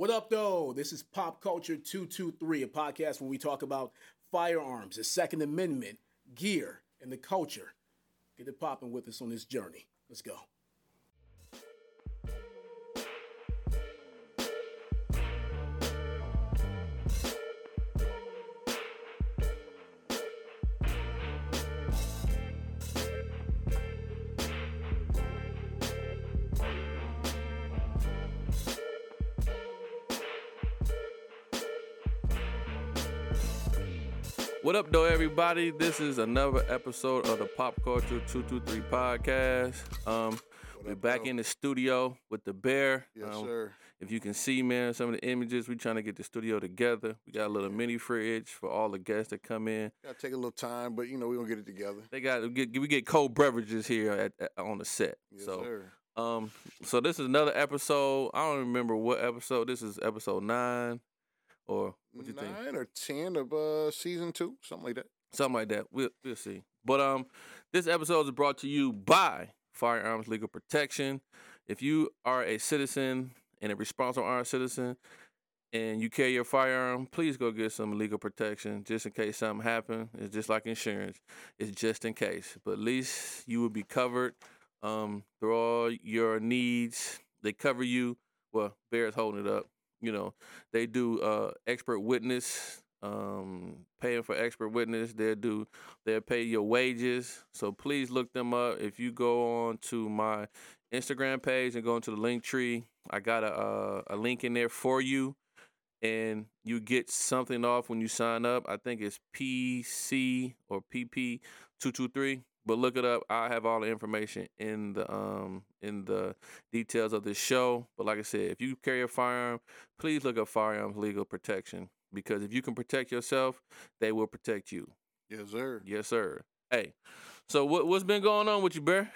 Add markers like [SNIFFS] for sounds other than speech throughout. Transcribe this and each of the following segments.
What up, though? This is Pop Culture 223, a podcast where we talk about firearms, the Second Amendment, gear, and the culture. Get it popping with us on this journey. Let's go. What up, though, everybody? This is another episode of the Pop Culture 223 podcast. Um, we're up, back though? in the studio with the bear. Yes, Um, sir. If you can see, man, some of the images, we're trying to get the studio together. We got a little mini fridge for all the guests that come in. Gotta take a little time, but you know we're gonna get it together. They got we get, we get cold beverages here at, at- on the set. Yes, so, sir. um, so this is another episode. I don't remember what episode. This is episode nine, or what you think? Nine or ten of uh season two, something like that. something like that. We'll we'll see. But um, this episode is brought to you by Firearms Legal Protection. If you are a citizen and a responsible armed citizen, and you carry your firearm, please go get some legal protection just in case something happens. It's just like insurance. It's just in case, but at least you will be covered um, through all your needs. They cover you. Well, Bear's holding it up. You know, they do uh, expert witness, um, paying for expert witness. They'll do, they'll pay your wages. So please look them up. If you go on to my Instagram page and go into the link tree, I got a uh, a link in there for you, and you get something off when you sign up. I think it's PC or PP two two three. But look it up. I have all the information in the um in the details of this show. But like I said, if you carry a firearm, please look up firearms legal protection because if you can protect yourself, they will protect you. Yes, sir. Yes, sir. Hey, so what what's been going on with you, Bear?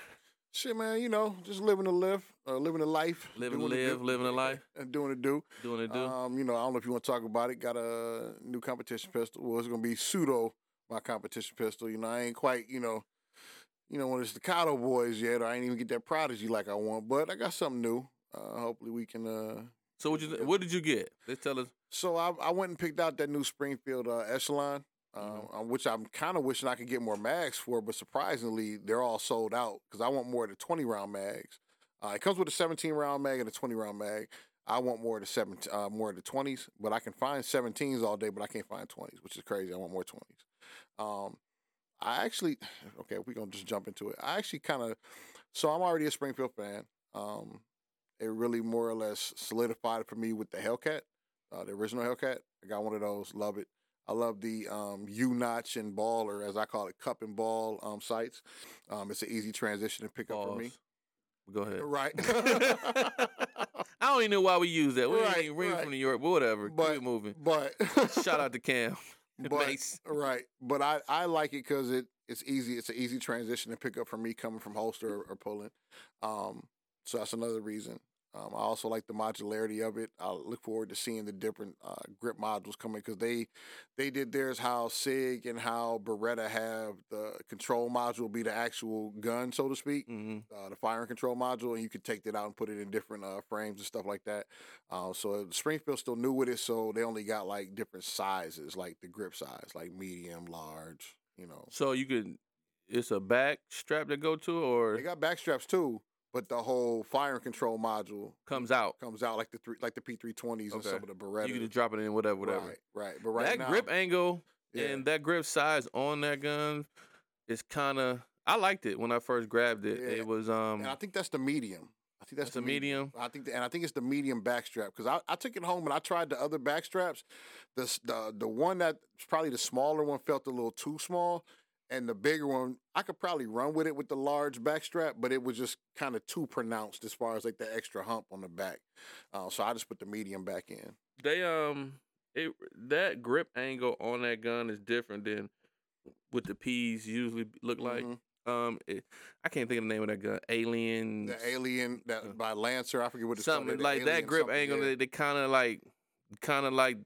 Shit, man. You know, just living to live, uh, living a life, Living to live, do, living a [LAUGHS] life. and doing the do. Doing it, do. Um, you know, I don't know if you want to talk about it. Got a new competition pistol. Well, it's gonna be pseudo my competition pistol. You know, I ain't quite, you know, you know, when of the staccato boys yet, or I ain't even get that prodigy like I want. But I got something new. Uh, hopefully, we can. Uh, so what you what did you get? Let's tell us. So I, I went and picked out that new Springfield uh, Echelon, uh, Mm-hmm. uh, which I'm kind of wishing I could get more mags for, but surprisingly, they're all sold out because I want more of the 20 round mags. Uh, it comes with a 17 round mag and a 20 round mag. I want more of the seven, uh, more of the 20s, but I can find 17s all day, but I can't find 20s, which is crazy. I want more 20s. Um, I actually, [SIGHS] okay, we're gonna just jump into it. I actually kind of, so I'm already a Springfield fan. Um, it really more or less solidified for me with the Hellcat uh, the original Hellcat. I got one of those. Love it. I love the um, U notch and ball, or as I call it, cup and ball um, sights. Um, it's an easy transition to pick up for me. Go ahead. Right. [LAUGHS] I don't even know why we use that. We Right, ain't ring right. from New York, but whatever. Keep But- it moving. but Shout out to Cam. [LAUGHS] [LAUGHS] but. Right. But I, I like it because it it's easy. It's an easy transition to pick up for me coming from holster or, or pulling. Um, so that's another reason. Um, I also like the modularity of it. I look forward to seeing the different uh, grip modules coming because they they did theirs how Sig and how Beretta have the control module be the actual gun, so to speak, hmm uh, the firing control module, and you could take that out and put it in different uh, frames and stuff like that. Uh, so Springfield's still new with it, so they only got like different sizes, like the grip size, like medium, large. You know, So you could. It's a back strap to go to, or they got back straps too, but the whole firing control module comes out. comes out like the three, like the P three twenties and some of the Beretta. You can just drop it in, whatever, whatever. Right, right. But right that now, grip angle yeah. and that grip size on that gun is kind of. I liked it when I first grabbed it. Yeah. It was um. and I think that's the medium. I think that's, That's the the medium? I think, the, and I think it's the medium backstrap because I, I took it home and I tried the other backstraps. The the the one that's probably the smaller one felt a little too small, and the bigger one I could probably run with it with the large backstrap, but it was just kind of too pronounced as far as like the extra hump on the back. Uh, so I just put the medium back in. they um it that grip angle on that gun is different than what the P's usually look like. Mhm. Um, it, I can't think of the name of that gun. Alien. The alien that Uh, by Lancer, I forget what it's something the like that grip angle. yeah. They, they kind of like, kind of like,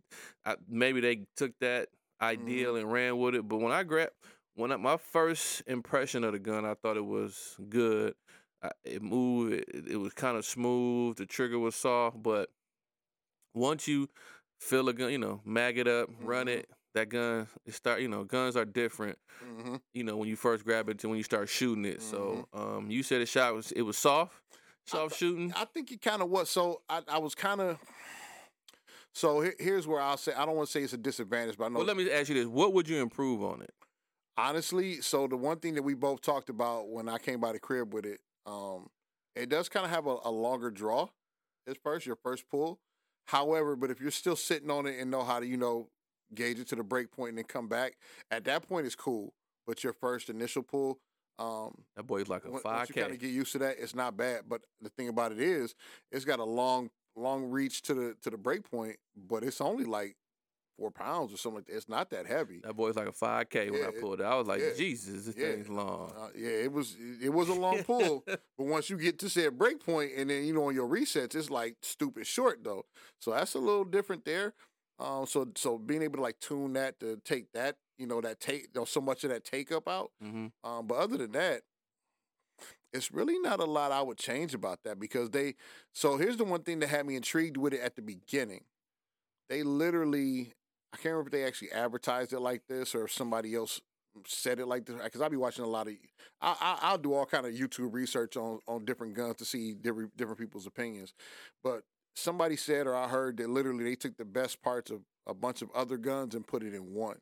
uh, maybe they took that ideal Mm-hmm. and ran with it. But when I grabbed, when I, my first impression of the gun, I thought it was good. I, it moved. It, it was kind of smooth. The trigger was soft, but once you fill a gun, you know, mag it up, run Mhm. it. That gun, it start. You know, guns are different. hmm You know, when you first grab it to when you start shooting it. So, Mm-hmm. um, you said the shot was it was soft, soft shooting. I think it kind of was. So I, I was kind of. So here, here's where I'll say I don't want to say it's a disadvantage, but I know Well, let me ask you this: What would you improve on it? Honestly. So the one thing that we both talked about when I came by the crib with it, um, it does kind of have a, a longer draw. At first, your first pull. However, but if you're still sitting on it and know how to, you know, gauge it to the break point and then come back, at that point it's cool. But your first initial pull, um, That boy's like a five Once you kind of get used to that, it's not bad. But the thing about it is, it's got a long, long reach to the to the break point, but it's only like four pounds or something. Like that. It's not that heavy. That boy's like a five k when Yeah, I pulled it. I was like, yeah, Jesus, this yeah. thing's long. Uh, yeah, it was it was a long [LAUGHS] pull, but once you get to say a break point, and then you know on your resets, it's like stupid short though. So that's a little different there. Um, so so being able to like tune that to take that you know that take you know, so much of that take up out. hmm Um, but other than that, it's really not a lot I would change about that because they. So here's the one thing that had me intrigued with it at the beginning. They literally, I can't remember if they actually advertised it like this or if somebody else said it like this. Because I'll be watching a lot of. I, I I'll do all kind of YouTube research on on different guns to see different different people's opinions, but somebody said or I heard that literally they took the best parts of a bunch of other guns and put it in one,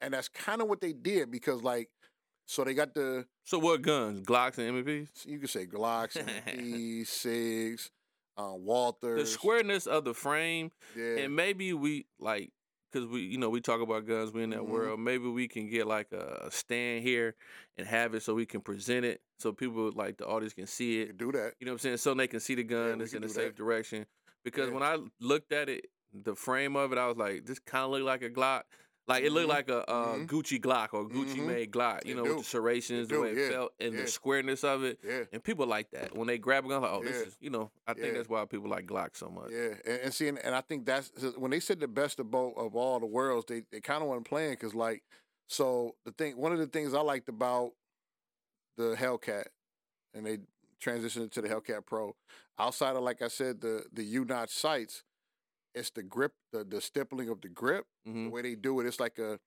and that's kind of what they did because like. So they got the So what guns? Glocks and MPs? you could say Glocks, MPs, [LAUGHS] SIGs, uh, Walthers. The squareness of the frame, yeah, and maybe we like because we you know we talk about guns. We in that Mhm. world. Maybe we can get like a stand here and have it so we can present it so people like the audience can see it. could do that. You know what I'm saying? So they can see the gun. we it's in a safe that. direction. Because Yeah. when I looked at it, the frame of it, I was like, this kind of looked like a Glock. Like it looked Mhm. like a uh, Mhm. Gucci Glock or Gucci Mhm. made Glock. You It know, do. with the serrations, the way it yeah, felt, and yeah. the squareness of it. Yeah, And people like that when they grab a gun. Like, oh, this is you know. I think that's why people like Glock so much. yeah, and, and see, and, and I think that's when they said the best of both of all the worlds. They they kind of weren't playing because like, so the thing, one of the things I liked about the Hellcat, and they transitioned to the Hellcat Pro. Outside of like I said, the the U notch sights, it's the grip, the the stippling of the grip. hmm the way they do it, it's like a,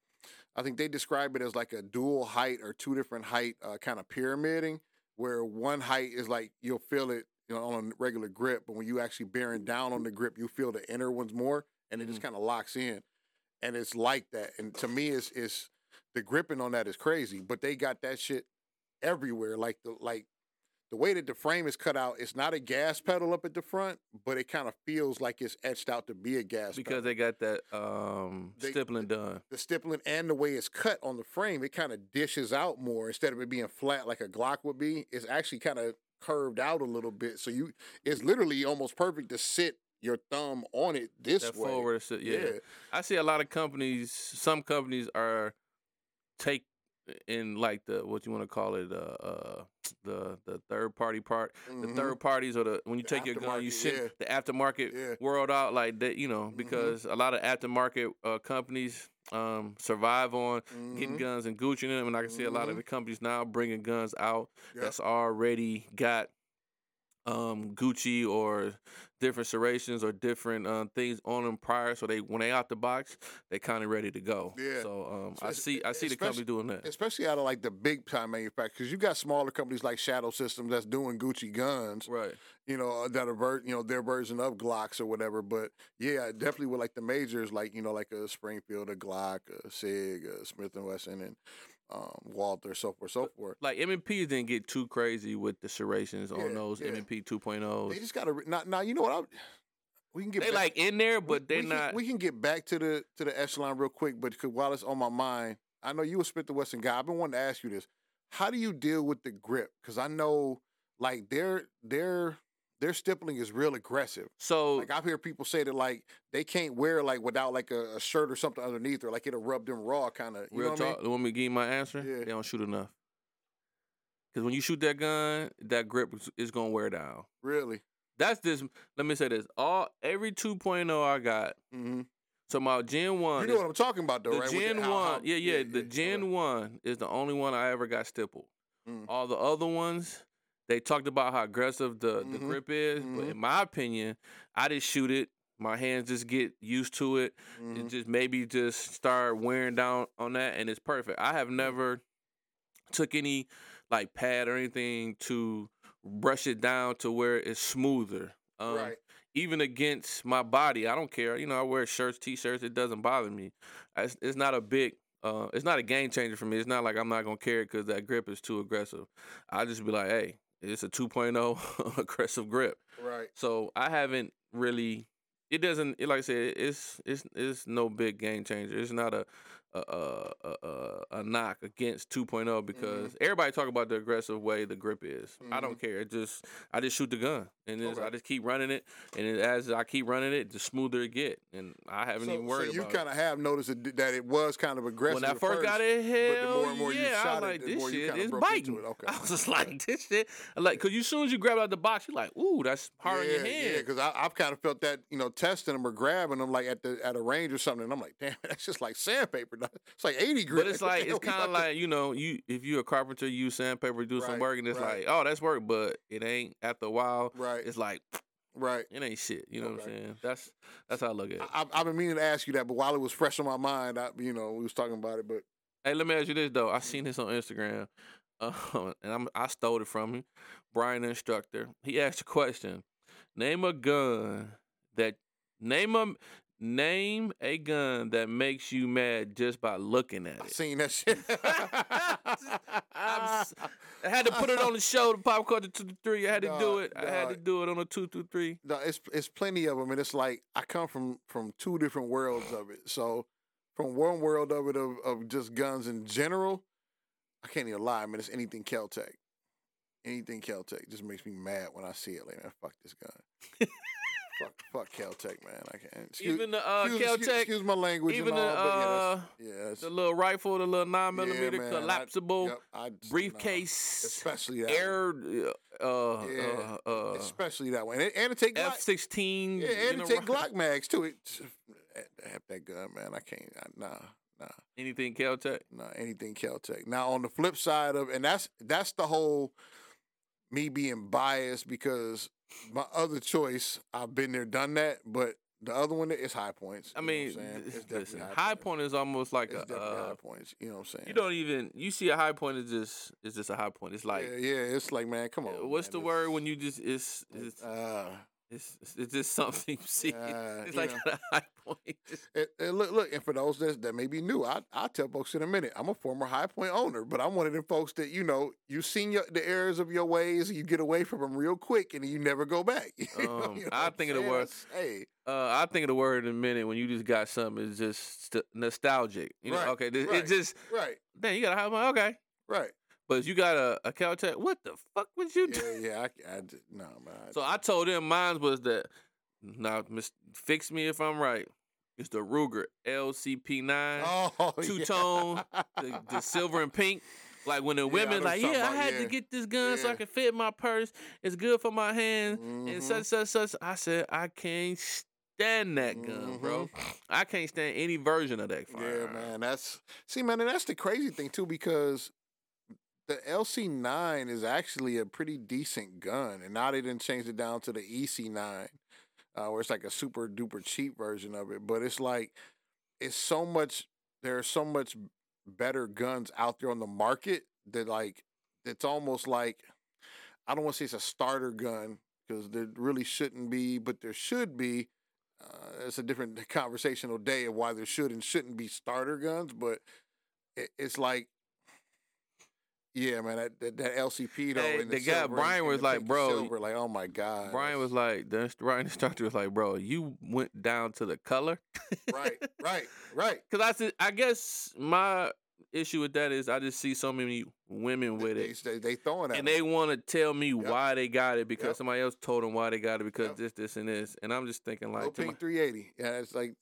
I think they describe it as like a dual height or two different height uh, kind of pyramiding, where one height is like you'll feel it, you know, on a regular grip, but when you actually bearing down on the grip, you feel the inner ones more, and it just kind of locks in, and it's like that. And to me, it's it's the gripping on that is crazy, but they got that shit everywhere, like the like. The way that the frame is cut out, it's not a gas pedal up at the front, but it kind of feels like it's etched out to be a gas pedal Because they got that um, They- stippling done. the stippling and the way it's cut on the frame, it kind of dishes out more instead of it being flat like a Glock would be. It's actually kind of curved out a little bit, so you it's literally almost perfect to sit your thumb on it this That way. forward, sit- yeah. I see a lot of companies. Some companies are take in like the what you want to call it, uh, uh, [TSK] the the third party part. The Mhm. third parties or the when you The take your gun, you sit yeah. the aftermarket Yeah. world out like that. You know, Mhm. because a lot of aftermarket uh, companies um, survive on getting Mhm. guns and Gucci in them, and I can see a lot of Mhm. the companies now bringing guns out Yep. that's already got um Gucci or different serrations or different uh, things on them prior, so they when they out the box, they kind of ready to go. Yeah. So um, So I see I see the company doing that. Especially out of like the big time manufacturers, because you got smaller companies like Shadow Systems that's doing Gucci guns, Right. you know, that are ver- you know their version of Glocks or whatever. But yeah, definitely with like the majors, like you know, like a Springfield, a Glock, a Sig, a Smith and Wesson, and um, Walther, so forth, so forth. Like M&Ps didn't get too crazy with the serrations Yeah, on those yeah. M&P 2.0s. They just gotta now. Now you know what? I, we can get They back, like in there, but they're we can- not. we can get back to the to the echelon real quick, but while it's on my mind, I know you a Smith and Wesson guy. I've been wanting to ask you this: How do you deal with the grip? Because I know like their their their stippling is real aggressive. so Like I've heard people say that like they can't wear like without like a, a shirt or something underneath, or like it'll rub them raw, kind of. You real know what I talk. mean? You want me to give you my answer? Yeah. They don't shoot enough. Because when you shoot that gun, that grip is, gonna wear down. Really? That's this. Let me say this. All every 2.0 I got. Mm-hmm. So my Gen One. You know is- what I'm talking about, though, the right? Gen how- One, how- yeah, yeah, the yeah, Gen alright. One is the only one I ever got stippled. Mm. All the other ones, they talked about how aggressive the, the Mhm, grip is, but mhm. in my opinion, I just shoot it. my hands just get used to it. Mhm. It just maybe just start wearing down on that, and it's perfect. I have never took any like pad or anything to brush it down to where it's smoother. Um, right. even against my body. I don't care. You know, I wear shirts, t-shirts. It doesn't bother me. It's, it's not a big. Uh, it's not a game changer for me. It's not like I'm not gonna care because that grip is too aggressive. I just be like, hey, it's a 2.0 [LAUGHS] aggressive grip. Right. So I haven't really. It doesn't. It, like I said, it's it's it's no big game changer. It's not a a a, a, knock against 2.0 mm-hmm. because everybody talk about the aggressive way the grip is. I mm-hmm. don't care. It just I just shoot the gun and just, I just keep running it, and it, as I keep running it, the smoother it get, and I haven't So, even worried. so you kind of have noticed that, it was kind of aggressive. When I first got it, hell the more and more you yeah, I shot was it, like, the this more you shit is biting. it. Okay. I was just [LAUGHS] like, this shit, like, cause you as soon as you grab it out the box, you're like, ooh, that's hard yeah, on your hand. Yeah, because I've kind of felt that, you know, testing them or grabbing them like at the at a range or something, and I'm like, damn, [LAUGHS] that's just like sandpaper. [LAUGHS] It's like 80 grit. But it's [LAUGHS] like it's kind of like you know you if you're a carpenter, you use sandpaper, do some work, and it's right. like oh that's work, but it ain't. After a while, right, it's like [SNIFFS] right. it ain't shit. You know what I'm saying? That's that's how I look at it. I, I've- I've been meaning to ask you that, but while it was fresh on my mind, I, you know, we was talking about it, but Hey, let me ask you this though. I seen this on Instagram, uh, [LAUGHS] and I'm, I stole it from him. Brian, the instructor, he asked a question: Name a gun that name a name a gun that makes you mad just by looking at it. I seen that [LAUGHS] shit. I'm had to put it on the show, the pop culture two to three. I had to do it. I had to do it on a two through three. No, it's it's plenty of them, and it's like I come from from two different worlds of it. So, from one world of it of, of just guns in general, I can't even lie. I mean, it's anything Keltec. Anything Keltec just makes me mad when I see it. Like, man, fuck this gun. [LAUGHS] fuck, fuck Keltec, man. I can't. Excuse, even the uh, excuse, Keltec, excuse my language even all, the, but yeah, uh, yeah, the little rifle, the little nine yeah, millimeter I- collapsible yep, I just- nah, briefcase, especially that one. air, uh, Yeah, uh, uh, especially that one, and it, and it take F sixteen. yeah, and it take Glock [LAUGHS] mags too. It have that gun, man. I can't. I, nah, nah. Anything Keltec? No, anything Keltec. Now on the flip side of, and that's that's the whole me being biased because my other choice, I've been there, done that, but the other one is high points. I you know what mean, I'm saying? th- it's [LAUGHS] definitely listen, high, high point is almost like It's a. Uh, high points. You know what I'm saying? you don't even you see a high point is just it's just a high point. It's like yeah, yeah, it's like man, come on. uh, what's man, the word when you just it's it's Uh, it's, it's just something you see. Yeah, it's like know. at a high point. Just- And, and look, look, and for those that, that may be new, I I tell folks in a minute. I'm a former High Point owner, but I'm one of them folks that you know you've seen your, the errors of your ways, you get away from them real quick, and you never go back. You [LAUGHS] know- Um, you know I think of the word- Hey, Uh, I think of the word in a minute when you just got something. It's just st- nostalgic. You know, Right, okay, right. it just right, man, you got a high point. Okay, right. But if you got a, a Keltec. What the fuck would you do? Yeah, yeah. I, I did- no man. So I told them mine was that. Now, mis- fix me if I'm right. It's the Ruger LCP9, oh, [LAUGHS] two yeah. tone, the, the silver and pink. Like when the Yeah, women like, yeah, I had about, to get this gun so I Yeah. can fit my purse. It's good for my hand and Mhm. such such such. I said I can't stand that gun, bro. [SIGHS] I can't stand any version of that. Mm-hmm. Yeah, man. That's see, man, and that's the crazy thing too, because the LC9 is actually a pretty decent gun, and now they didn't change it down to the EC9, uh, where it's like a super duper cheap version of it. But it's like it's so much. There are so much better guns out there on the market that like it's almost like I don't want to say it's a starter gun because there really shouldn't be, but there should be. Uh, it's a different [LAUGHS] conversational day of why there should and shouldn't be starter guns, but it, it's like, yeah, man, that that, that LCP though. Hey, and the guy, Brian was like, "Bro, silver, like, oh my god, Brian was like, the Brian [LAUGHS] instructor was like, bro, you went down to the color. right, [LAUGHS] right, right. Cause I said, I guess my issue with that is I just see so many women with they, it, They, they throwing at and they want to tell me why they got it because Yep. somebody else told them why they got it because Yep. this, this, and this, and I'm just thinking like, pink 380. Yeah, it's like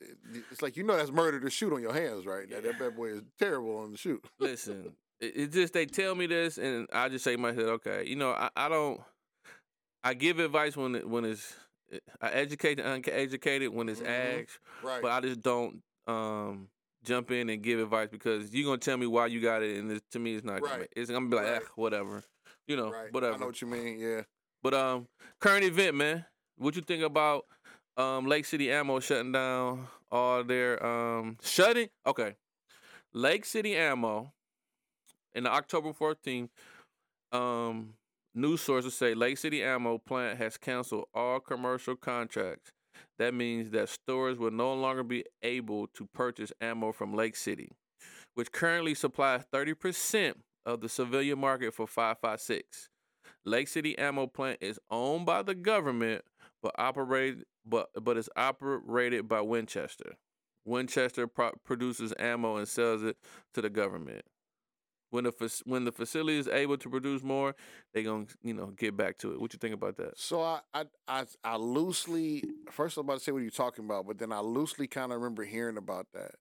it's like you know that's murder to shoot on your hands, right? That, that bad boy is terrible on the shoot. listen, it's just they tell me this, and I just say my head, okay, you know, I, I don't, I give advice when it, when it's, I educate the uneducated when it's Mhm. asked, Right. but I just don't um jump in and give advice because you're gonna tell me why you got it, and it's, to me, it's not. Gonna Right. make, it's gonna be like, Right. eh, whatever, you know, right. whatever. I know what you mean. Yeah. But um, current event, man. What you think about Um, Lake City Ammo shutting down all their um shutting. Okay, Lake City Ammo in October 14th. Um, news sources say Lake City Ammo plant has canceled all commercial contracts. That means that stores will no longer be able to purchase ammo from Lake City, which currently supplies 30% of the civilian market for 556. Lake City Ammo Plant is owned by the government, but operated but but is operated by Winchester. Winchester pro- produces ammo and sells it to the government. When the when the facility is able to produce more, they gonna you know get back to it. What you think about that? So I, I, I, I loosely first I'm about to say what you're talking about, but then I loosely kind of remember hearing about that.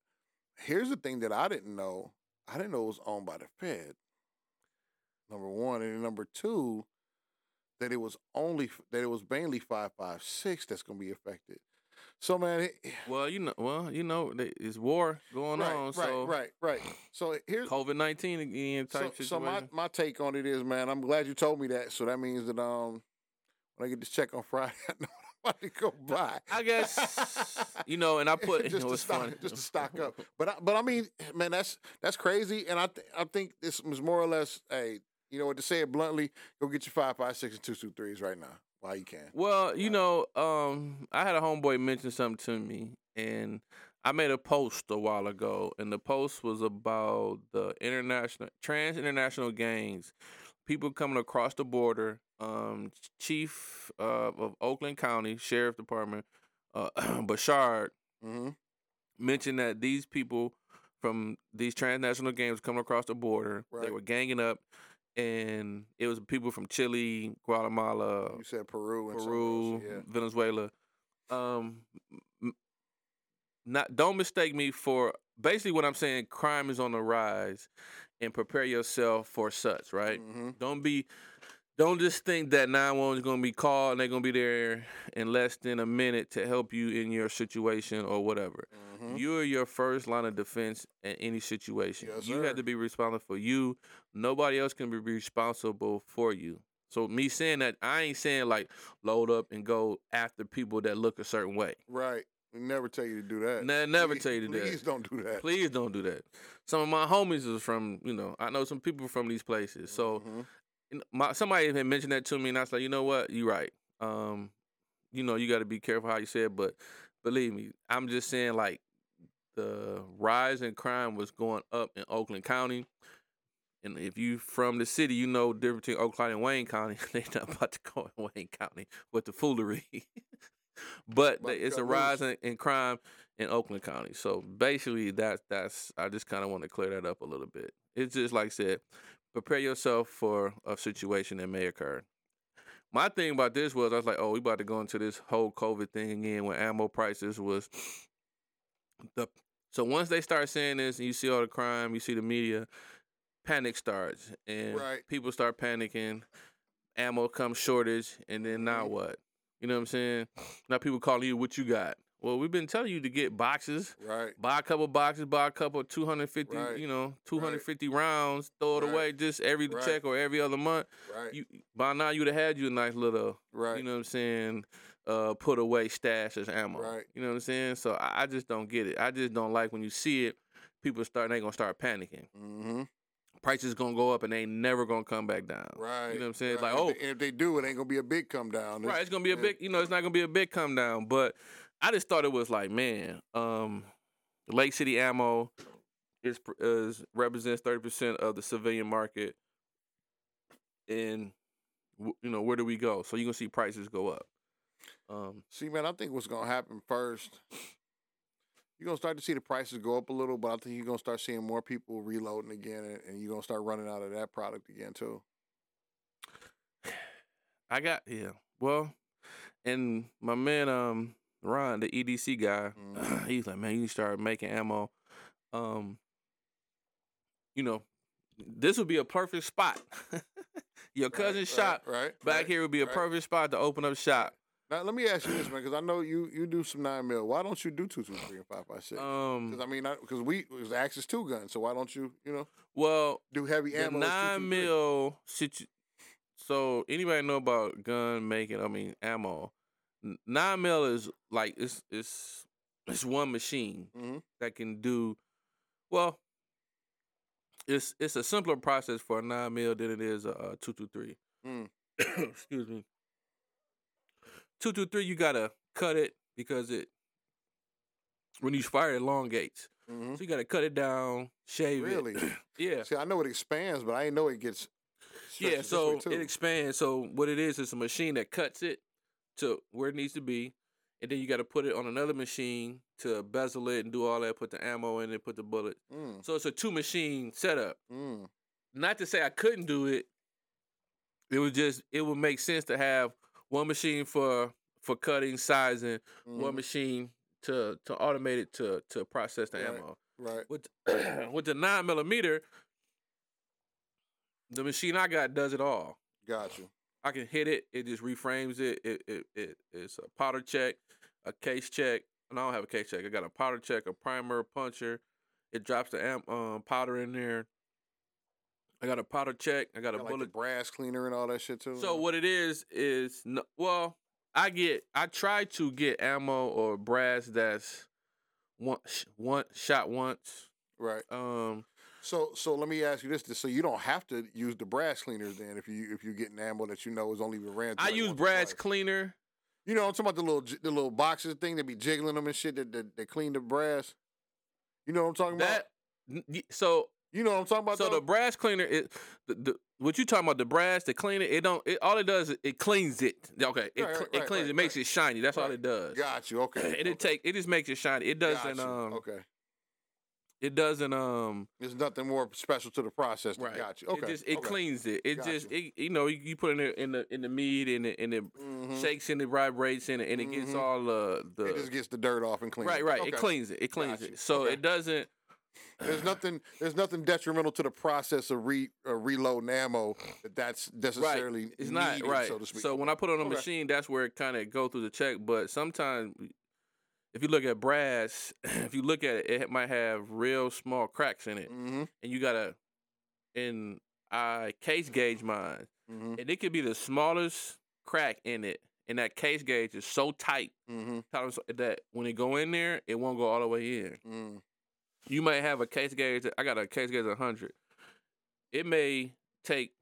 Here's the thing that I didn't know. I didn't know it was owned by the Fed. Number one, and number two, that it was only that it was mainly five five six that's gonna be affected. So man, it, Well, you know, well, you know, it's war going right, on, right, so right, right. So here's COVID nineteen again so, type so situation. my my take on it is, man, I'm glad you told me that. So that means that um, when I get this check on Friday, [LAUGHS] I know what I'm about to go [LAUGHS] buy. I guess [LAUGHS] you know, and I put you just know, to it's stock, funny. just to stock up. But I, but I mean, man, that's that's crazy. And I th- I think this was more or less, hey, you know what to say it bluntly, go get your five five six and two two threes right now while you can't? Well, you know, um, I had a homeboy mention something to me, and I made a post a while ago, and the post was about the international trans international gangs, people coming across the border. Um, Chief uh, of Oakland County Sheriff Department, uh, [CLEARS THROAT] Bouchard, Mm-hmm. mentioned that these people from these transnational gangs coming across the border, they were ganging up, and it was people from Chile, Guatemala, You said Peru Peru, yeah. Venezuela. Um, not don't mistake me for basically what I'm saying. Crime is on the rise, and prepare yourself for such. Right? Mm-hmm. Don't be. Don't just think that 911 is going to be called and they're going to be there in less than a minute to help you in your situation or whatever. Mm-hmm. You are your first line of defense in any situation. Yes, you sir. have to be responsible for you. Nobody else can be responsible for you. So me saying that, I ain't saying like load up and go after people that look a certain way. Right. We never tell you to do that. Ne- never Please- tell you to do that. Please don't do that. Please don't do that. Some of my homies is from, you know, I know some people from these places. So Mhm. My somebody had mentioned that to me, and I was like, you know what, you're right. Um, you know, you got to be careful how you say it, but believe me, I'm just saying like the rise in crime was going up in Oakland County. And if you from the city, you know the difference between Oakland and Wayne County. [LAUGHS] They're not about to go in Wayne County with the foolery. [LAUGHS] but it's a rise in, in crime in Oakland County. So basically, that's that's. I just kind of want to clear that up a little bit. It's just like I said, prepare yourself for a situation that may occur. My thing about this was I was like, oh, we about to go into this whole COVID thing again when ammo prices was [SNIFFS] the so once they start saying this and you see all the crime, you see the media, panic starts and Right. people start panicking, ammo comes shortage, and then now Mhm. what? You know what I'm saying? Now people calling you what you got. Well, we've been telling you to get boxes. Right. Buy a couple boxes, buy a couple 250, Right. you know, 250 rounds, throw it Right. away just every Right. check or every other month. Right. You by now you'd have had you a nice little, right. you know what I'm saying, uh, put away stash as ammo. Right. You know what I'm saying? So I, I just don't get it. I just don't like when you see it, people start they gonna start panicking. mm-hmm. Prices gonna go up and they ain't never gonna come back down. Right. You know what I'm saying? Right. like, oh, if they- and if they do, it ain't gonna be a big come down. Right, it's gonna be a big, you know, it's not gonna be a big come down. But I just thought it was like, man, um, Lake City Ammo is is represents thirty percent of the civilian market, and w- you know where do we go? So you're gonna see prices go up. Um, See, man, I think what's gonna happen first, you're gonna start to see the prices go up a little, but I think you're gonna start seeing more people reloading again, and, and you're gonna start running out of that product again too. [SIGHS] I got yeah, well, and my man, um, Ron, the EDC guy, Mhm. [CLEARS THROAT] he's like, man, you start making ammo. Um, you know, this would be a perfect spot. [LAUGHS] Your cousin's right, shop right, back right, here would be a perfect spot to open up shop. Now, let me ask you this, man, because I know you you do some nine mil. Why don't you do two two three and five five six? Um, Because I mean, because we was Axis two gun, so why don't you you know well, do heavy ammo? nine 223? mil So anybody know about gun making? I mean, ammo. Nine mil is like it's it's it's one machine hmm that can do well. It's it's a simpler process for a nine mil than it is a, a two two three. Mm. [COUGHS] Excuse me. Two two three, you gotta cut it because it when you fire it elongates. hmm So you gotta cut it down, shave Really? it. Really? [COUGHS] yeah. See, I know it expands, but I know it gets. Yeah, so it expands. So what it is is a machine that cuts it to where it needs to be, and then you got to put it on another machine to bezel it and do all that. Put the ammo in it, put the bullet. Mm, So it's a two machine setup. mm. Not to say I couldn't do it. It was just it would make sense to have one machine for for cutting, sizing, one mhm. machine to to automate it to to process the Right. ammo. Right. With [CLEARS THROAT] with the nine millimeter, the machine I got does it all. Got you. I can hit it. It just reframes it. It it, it it's a powder check, a case check. And I don't have a case check. I got a powder check, a primer, puncher. It drops the amp, um, powder in there. I got a powder check. I got a Got, like, bullet. brass cleaner and all that shit too. so what it is is no, well, I get I try to get ammo or brass that's one one shot once. Right. Um, So so let me ask you this: so you don't have to use the brass cleaners then if you if you getting ammo that you know is only been ran. I use brass cleaner. You know, I'm talking about the little the little boxes thing that be jiggling them and shit that that, that clean the brass. You know what I'm talking That y- so? You know what I'm talking about? so though? the brass cleaner is the, the what you talking about the brass to clean it. It don't. It, all it does is it cleans it. Okay, it, Right, right, it cleans. right, it makes it shiny. That's all it does. got you. Okay. and okay. it take it just makes it shiny. It doesn't. Um. okay. It doesn't. Um. There's nothing more special to the process. That Right. Got you. Okay. It just it okay. cleans it. It Got just you. it, you know you, you put it in the in the in the meat and it and it Mhm. shakes and it vibrates and it and it gets Mhm. all uh, the It just gets the dirt off and clean. right it. right. Okay. It cleans it. It cleans it. So Okay. it doesn't. There's nothing. There's nothing detrimental to the process of re uh, reloading ammo. That that's necessarily Right. It's not right. so to speak. when I put it on a machine, that's where it kind of go through the check. But sometimes, if you look at brass, [CLEARS THROAT] if you look at it, it might have real small cracks in it, Mm-hmm. and you gotta, and I case gauge mine, Mm-hmm. and it could be the smallest crack in it, and that case gauge is so tight Mm-hmm. that when it go in there, it won't go all the way in. Mm. You might have a case gauge. I got a case gauge of hundred. It may take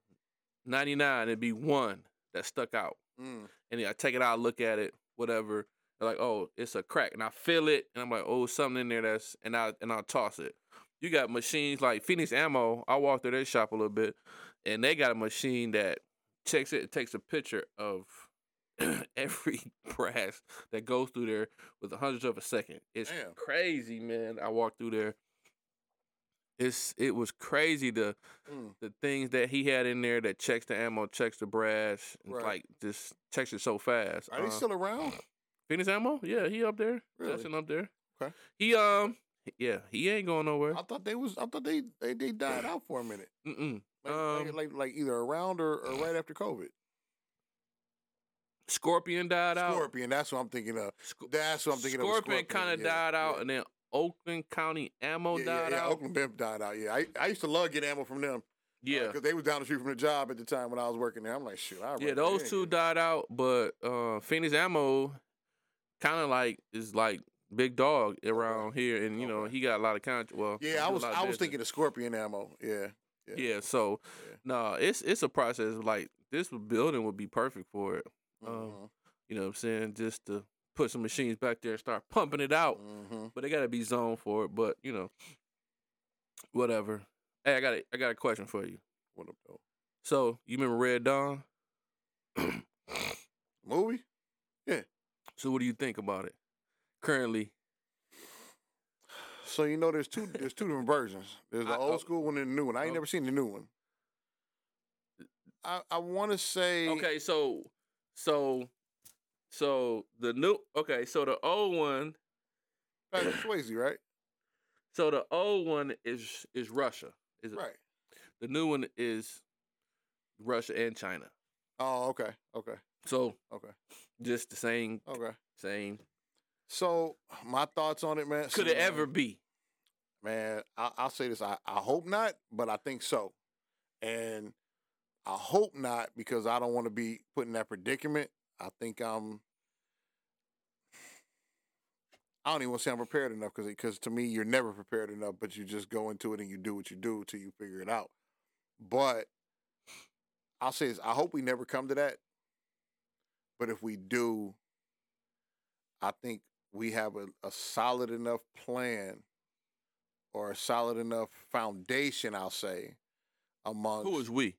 ninety nine and be one that stuck out Mm. and then I take it out, look at it, whatever. They're like, oh, it's a crack, and I feel it, and I'm like, oh, something in there that's, and I and I'll toss it. You got machines like Phoenix Ammo. I walked through their shop a little bit, and they got a machine that checks it, takes a picture of [CLEARS THROAT] every [LAUGHS] brass that goes through there with a hundredth of a second. It's Damn. crazy, man. I walked through there. It's it was crazy the Mm. the things that he had in there that checks the ammo, checks the brass, Right. like just checks it so fast. Are they Uh, still around? Phoenix ammo? Yeah, he up there. Really? Testing up there. Okay. He um yeah, he ain't going nowhere. I thought they was. I thought they they, they died out for a minute. Mm-mm. Like, Um, like, like like either around or, or right after COVID. Scorpion died out. Scorpion. That's what I'm thinking of. That's what I'm thinking Scorpion of. kind of yeah, died out, yeah. and then Oakland County Ammo yeah, died out. Oakland Bimp died out. Yeah, I, I used to love getting ammo from them. yeah, because they was down the street from the job at the time when I was working there. I'm like, shoot, I yeah, those two died out, but uh Phoenix Ammo kind of like is like big dog around here, and you know he got a lot of contract. Well, Yeah, I was I was thinking of Scorpion ammo. Yeah, yeah. Yeah, so Yeah. no, it's it's a process. Like this building would be perfect for it. Um, Mhm, You know what I'm saying? Just to put some machines back there and start pumping it out. mhm. But they gotta be zoned for it. But you know, whatever. Hey, I got a, I got a question for you. What up though? So you remember Red Dawn? Movie? So what do you think about it currently? So you know, there's two there's two different versions. There's the I- old oh. school one and the new one. I ain't Oh. never seen the new one. I I want to say Okay, so so so the new okay, so the old one, Patrick Swayze, right? so the old one is is Russia. Is it? Right. The new one is Russia and China. Oh, okay, okay, So okay, just the same okay. same. So my thoughts on it, man. Could it ever be? Man, I, I'll say this. I, I hope not, but I think so. And I hope not because I don't want to be put in that predicament. I think I'm I don't even want to say I'm prepared enough because because to me you're never prepared enough, but you just go into it and you do what you do till you figure it out. But I'll say this: I hope we never come to that. But if we do, I think we have a, a solid enough plan or a solid enough foundation. I'll say among Who is we?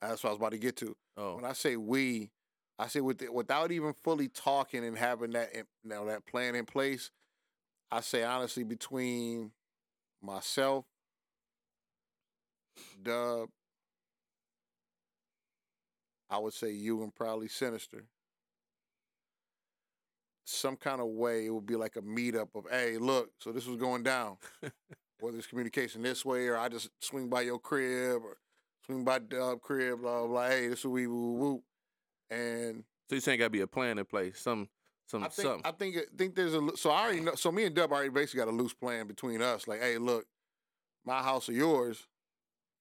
that's what I was about to get to. Oh, When I say we, I say with the, without even fully talking and having that you know, that plan in place. I say honestly between myself, Dub, I would say you and probably Sinister. Some kind of way it would be like a meetup of, hey, look, so this was going down. Whether it's communication this way or I just swing by your crib or swing by Dub crib, blah blah. blah. Hey, this is we woo woo, and so you saying got to be a plan in place? Some, some, I think something. I think think there's a so I already know. So me and Dub already basically got a loose plan between us. Like, hey, look, my house or yours,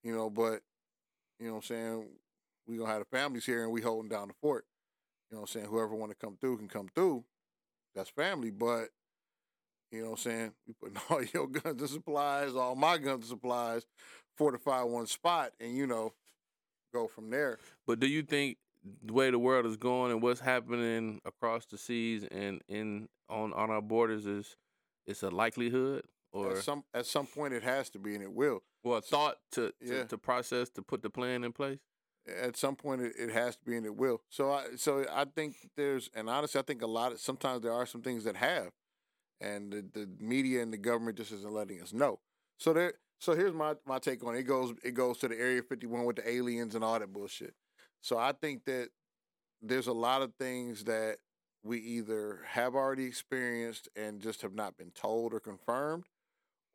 you know, but you know what I'm saying. We gonna have the families here and we holding down the fort. You know what I'm saying. Whoever want to come through can come through. That's family, but you know what I'm saying. You putting [LAUGHS] all your guns and supplies, all my guns and supplies, fortify one spot, and you know, go from there. But do you think the way the world is going and what's happening across the seas and in on on our borders is it's a likelihood or At some at some point, it has to be, and it will. well a thought to, to Yeah. to process to put the plan in place? At some point it, it has to be and it will. So I so I think there's and honestly I think a lot of sometimes there are some things that have, and the, the media and the government just isn't letting us know. So there so here's my my take on it. It goes it goes to the Area 51 with the aliens and all that bullshit. So I think that there's a lot of things that we either have already experienced and just have not been told or confirmed,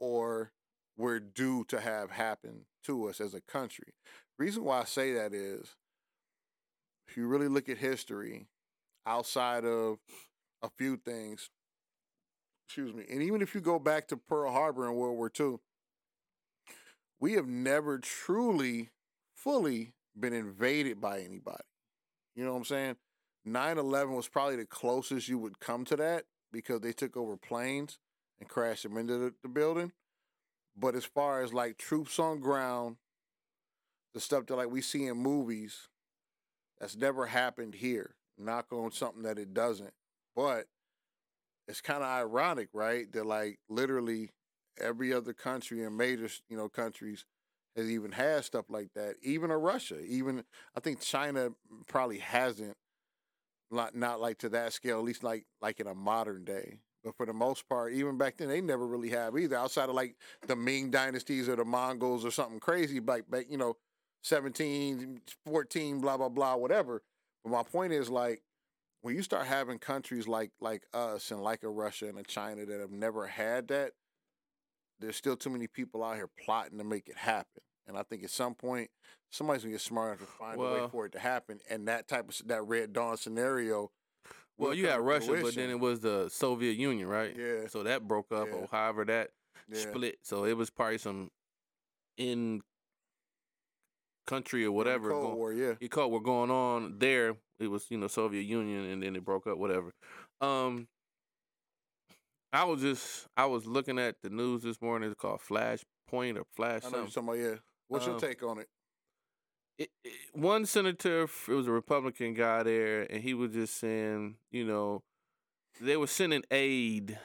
or we're due to have happen to us as a country. Reason why I say that is if you really look at history outside of a few things, excuse me, and even if you go back to Pearl Harbor in World War II, we have never truly, fully been invaded by anybody. You know what I'm saying? 9 11 was probably the closest you would come to that because they took over planes and crashed them into the, the building. But as far as like troops on ground, the stuff that like we see in movies, that's never happened here. Knock on something that it doesn't. But it's kind of ironic, right? That like literally every other country and major, you know, countries has even had stuff like that. Even a Russia, even I think China probably hasn't, not not like to that scale. At least like like in a modern day. But for the most part, even back then, they never really have either. Outside of like the Ming dynasties or the Mongols or something crazy, like back you know, 17, 14, blah blah blah, whatever. But my point is like when you start having countries like like us and like a Russia and a China that have never had that, there's still too many people out here plotting to make it happen. And I think at some point somebody's gonna get smart enough to find a way for it to happen. And that type of that Red Dawn scenario. Well, you had Russia, but then it was the Soviet Union, right? Yeah. So that broke up, Yeah. or however that Yeah. split. So it was probably some in country or whatever. Cold go- War, yeah. you caught what going on there. It was you know Soviet Union, and then it broke up. Whatever. Um, I was just I was looking at the news this morning. It's called Flashpoint or Flash I know something. about, yeah. What's your Um, take on it? It, it, one senator, it was a Republican guy there, and he was just saying, you know, they were sending aid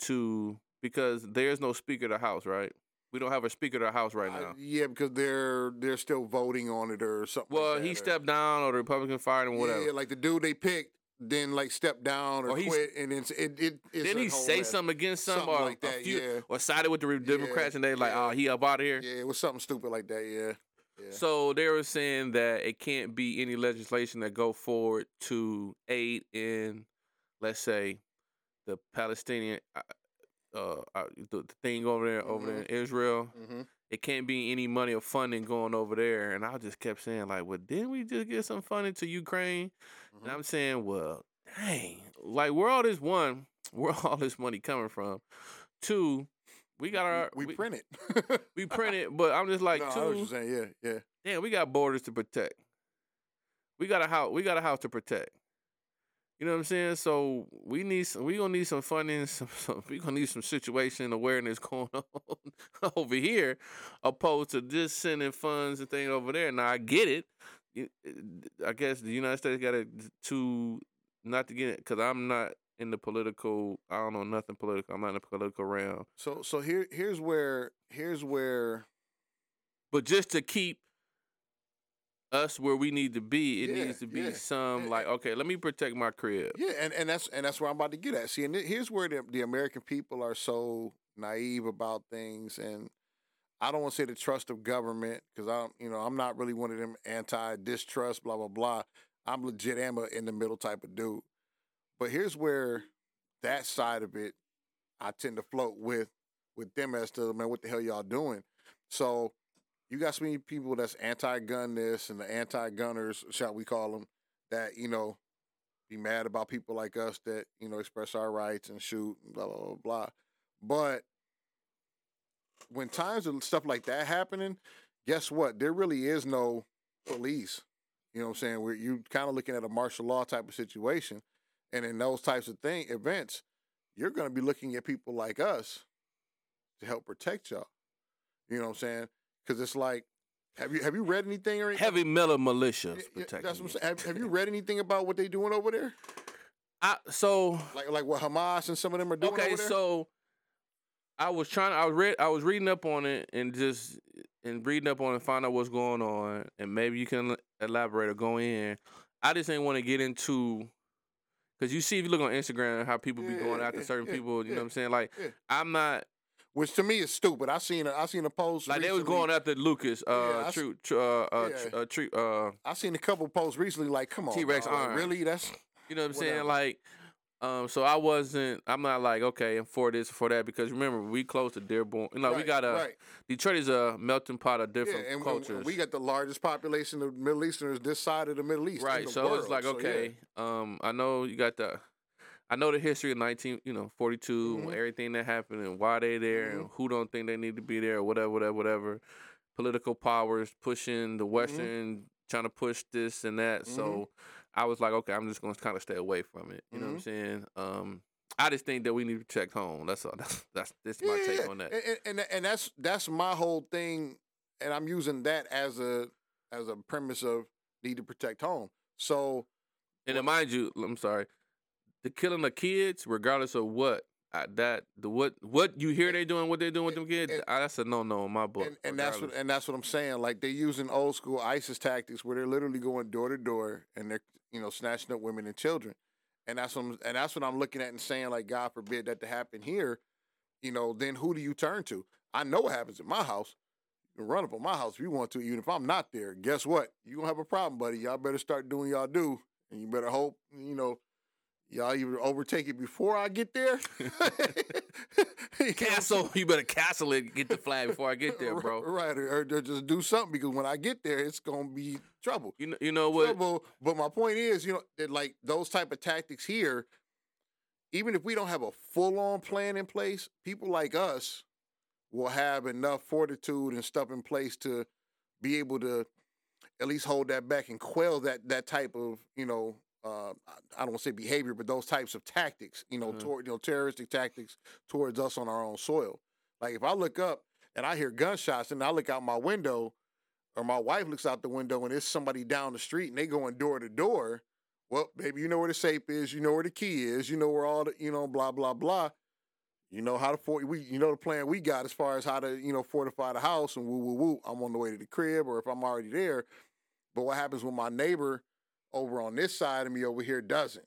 to because there's no Speaker of the House, right? We don't have a Speaker of the House right now. yeah, because they're they're still voting on it or something. like Well, that, he stepped down, or the Republican fired him, whatever. Yeah, like the dude they picked then like stepped down or Or quit, and it's, it it it's Didn't he say something against some Something or like that, few, yeah. or sided with the Democrats, and they like, oh, yeah. oh, he up out of here. Yeah, it was something stupid like that. Yeah, yeah. So they were saying that it can't be any legislation that go forward to aid in, let's say, the Palestinian, uh, uh, uh, the, the thing over there, over there in Israel. hmm It can't be any money or funding going over there. And I just kept saying, like, well, didn't we just get some funding to Ukraine? Mm-hmm. And I'm saying, well, dang, like where all this one, [LAUGHS] where all this money coming from? Two, we got our we, we print it. we print it, [LAUGHS] but I'm just like no, two what you're saying. Yeah, yeah. damn, we got borders to protect. We got a house. We got a house to protect. You know what I'm saying? So we need some, we gonna need some funding. [LAUGHS] Some, some we gonna need some situation awareness [LAUGHS] going on over here, opposed to just sending funds and things over there. Now I get it. Uh, I guess the United States got to to not to get it because I'm not in the political. I don't know nothing political. I'm not in the political realm. So so here here's where here's where But just to keep us where we need to be, it Yeah, needs to be yeah, some like okay, let me protect my crib. yeah, and, and that's and that's where I'm about to get at. See, and here's where the, the American people are so naive about things, and I don't want to say the trust of government because I'm you know I'm not really one of them anti distrust blah blah blah. I'm legit am a in the middle type of dude. But here's where that side of it I tend to float with with them as to man, what the hell y'all doing? So you got so many people that's anti-gun this and the anti-gunners, shall we call them, that you know be mad about people like us that you know express our rights and shoot blah blah blah blah. But when times of stuff like that happening, guess what? There really is no police. You know what I'm saying? Where you kind of looking at a martial law type of situation, and in those types of thing events, you're going to be looking at people like us to help protect y'all. You know what I'm saying? Because it's like, have you have you read anything or anything? Heavy metal militia Yeah, yeah, protecting. That's what. I'm saying. Have, have you read anything about what they're doing over there? I, so Like like what Hamas and some of them are doing okay, over there? so I was trying. I was read. I was reading up on it and just and reading up on it, find out what's going on, and maybe you can elaborate or go in. I just didn't want to get into because you see if you look on Instagram how people be Yeah, going after yeah, certain yeah, people. You know what I'm saying? Like yeah. I'm not Which to me is stupid. I seen a, I seen a post like they was going after Lucas. Uh, true. Tr- uh, uh, Yeah. tr- uh, true. Uh, I seen a couple posts recently. Like, come on, T-Rex dog, like, really? That's You know what I'm saying? Like, um, so I wasn't. I'm not like okay, I'm for this, for that, because remember we close to Dearborn. You know, we got a right. Detroit is a melting pot of different and, and cultures. we got the largest population of Middle Easterners this side of the Middle East. right. So world. it's like So, yeah. okay, um, I know you got the. I know the history of 19, you know, 42, Mhm. everything that happened and why they there and who don't think they need to be there, or whatever, whatever, whatever. Political powers pushing the Western, trying to push this and that. So I was like, okay, I'm just gonna kind of stay away from it. You know what I'm saying? Um, I just think that we need to protect home. That's all. [LAUGHS] That's that's, that's my Yeah, take yeah. on that. And, and and that's that's my whole thing, and I'm using that as a as a premise of need to protect home. So And then mind you, I'm sorry, the killing of kids, regardless of what I, that the what what you hear they doing, what they're doing with them kids, and- I, that's a no no in my book. and, and that's what and that's what I'm saying. Like they're using old school ISIS tactics where they're literally going door to door and they're you know snatching up women and children, and that's what I'm, and that's what I'm looking at and saying like God forbid that to happen here, you know. Then who do you turn to? I know what happens at my house. You run up on my house if you want to, even if I'm not there. Guess what? You gonna have a problem, buddy. Y'all better start doing y'all do, and you better hope you know. Y'all either overtake it before I get there. [LAUGHS] You know what I'm castle. You better castle it. Get the flag before I get there, [LAUGHS] bro. Right, or, or just do something because when I get there, it's gonna be trouble. You know, you know what? Trouble. But my point is, you know, that like those type of tactics here, even if we don't have a full on plan in place, people like us will have enough fortitude and stuff in place to be able to at least hold that back and quell that that type of you know. Uh, I- don't want to say behavior, but those types of tactics, you know, Mhm. toward you know terroristic tactics towards us on our own soil. Like if I look up and I hear gunshots and I look out my window, or my wife looks out the window and it's somebody down the street and they going door to door. Well, baby, you know where the safe is, you know where the key is, you know where all the, you know, blah blah blah. You know how to for we, you know the plan we got as far as how to, you know, fortify the house and woo woo woo. I'm on the way to the crib, or if I'm already there. But what happens when my neighbor over on this side of me over here doesn't?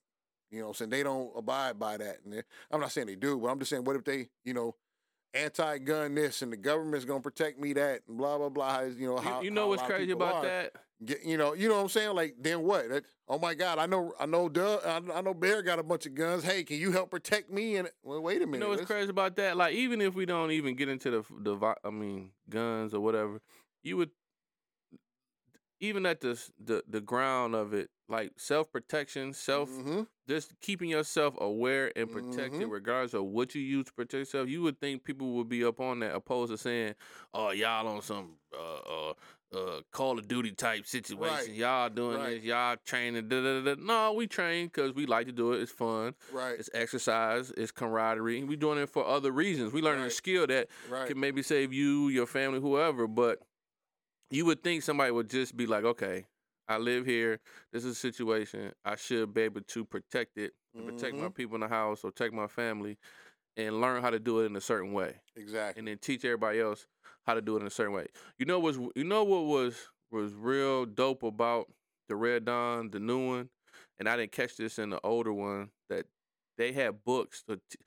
You know, what I'm saying they don't abide by that. And I'm not saying they do, but I'm just saying, what if they, you know, anti-gun this and the government's gonna protect me that and blah blah blah. You know how you, you know what's crazy about are. that? Get, you know, you know what I'm saying? Like, then what? That, oh my God, I know, I know, Doug, I, I know Bear got a bunch of guns. Hey, can you help protect me? And well, wait a minute. You know what's crazy about that? Like, even if we don't even get into the the, I mean, guns or whatever, you would, even at the the the ground of it, like self protection, self Mhm. just keeping yourself aware and protected, Mhm. regardless of what you use to protect yourself. You would think people would be up on that, opposed to saying, "Oh, y'all on some uh, uh, uh, Call of Duty type situation. Right. Y'all doing Right. this, y'all training. Da, da, da. No, we train because we like to do it. It's fun. Right. It's exercise. It's camaraderie. We doing it for other reasons. We learning a skill that Right. can maybe save you, your family, whoever. But you would think somebody would just be like, okay, I live here. This is a situation. I should be able to protect it, and protect my Mhm. people in the house, or protect my family, and learn how to do it in a certain way, Exactly. and then teach everybody else how to do it in a certain way. You know what's you know what was was real dope about the Red Dawn, the new one, and I didn't catch this in the older one that they had books. To t-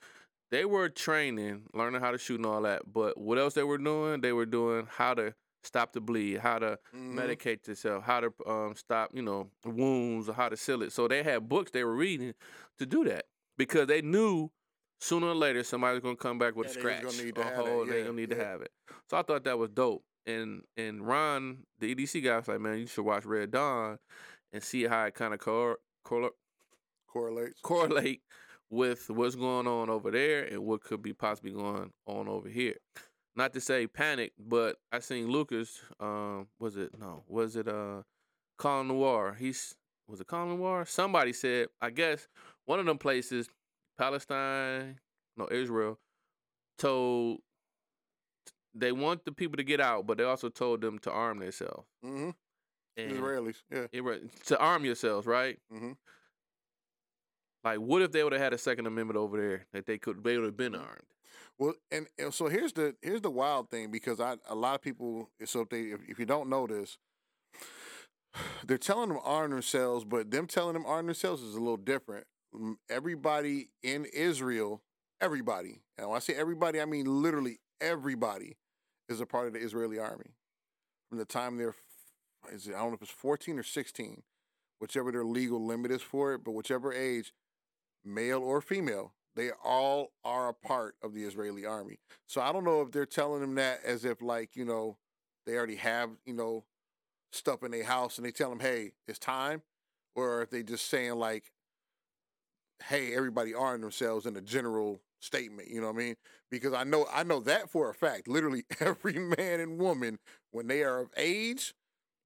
they were training, learning how to shoot and all that. But what else they were doing? They were doing how to stop the bleed, how to Mhm. medicate yourself, how to um, stop, you know, wounds, or how to seal it. So they had books they were reading to do that because they knew sooner or later somebody's gonna come back with Yeah, a scratch, to a hole, and they yeah, gonna need to have it. So I thought that was dope. And and Ron, the EDC guy, was like, man, you should watch Red Dawn and see how it kind of cor- cor- Correlates. correlate with what's going on over there and what could be possibly going on over here. Not to say panic, but I seen Lucas. Um, was it no? Was it uh, Colion Noir? He's was it Colion Noir? Somebody said, I guess one of them places, Palestine, no Israel, told they want the people to get out, but they also told them to arm themselves. Mm-hmm. Israelis. Yeah. it to arm yourselves, right? Mm-hmm. Like, what if they would have had a Second Amendment over there that they could they would have been armed? Well, and, and so here's the here's the wild thing because I a lot of people so if they if, if you don't know this, [SIGHS] they're telling them arm themselves, but them telling them arm themselves is a little different. Everybody in Israel, everybody, and when I say everybody, I mean literally everybody, is a part of the Israeli army from the time they're is it, I don't know if it's fourteen or sixteen, whichever their legal limit is for it, but whichever age, male or female, they all are a part of the Israeli army. So I don't know if they're telling them that as if like, you know, they already have, you know, stuff in their house and they tell them, hey, it's time, or if they just saying like, hey, everybody arm themselves in a general statement, you know what I mean? Because I know I know that for a fact. Literally [LAUGHS] every man and woman, when they are of age,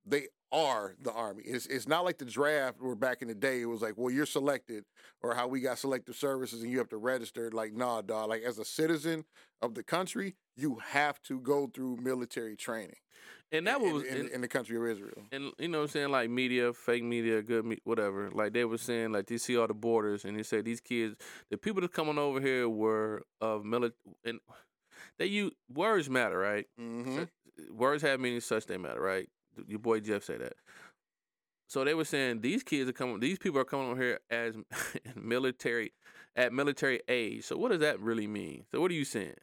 they are the army. It's it's not like the draft where back in the day it was like, well, you're selected, or how we got selective services and you have to register. Like, nah, dog. Like as a citizen of the country, you have to go through military training. And that in, was in, and, in the country of Israel. and you know what I'm saying like media, fake media, good me, whatever. Like they were saying like they see all the borders and they say these kids, the people that coming over here were of military and they use words matter, right? Mm-hmm. Words have meaning such they matter, right? Your boy Jeff say that. So they were saying these kids are coming. These people are coming over here as [LAUGHS] military, at military age. So what does that really mean? So what are you saying?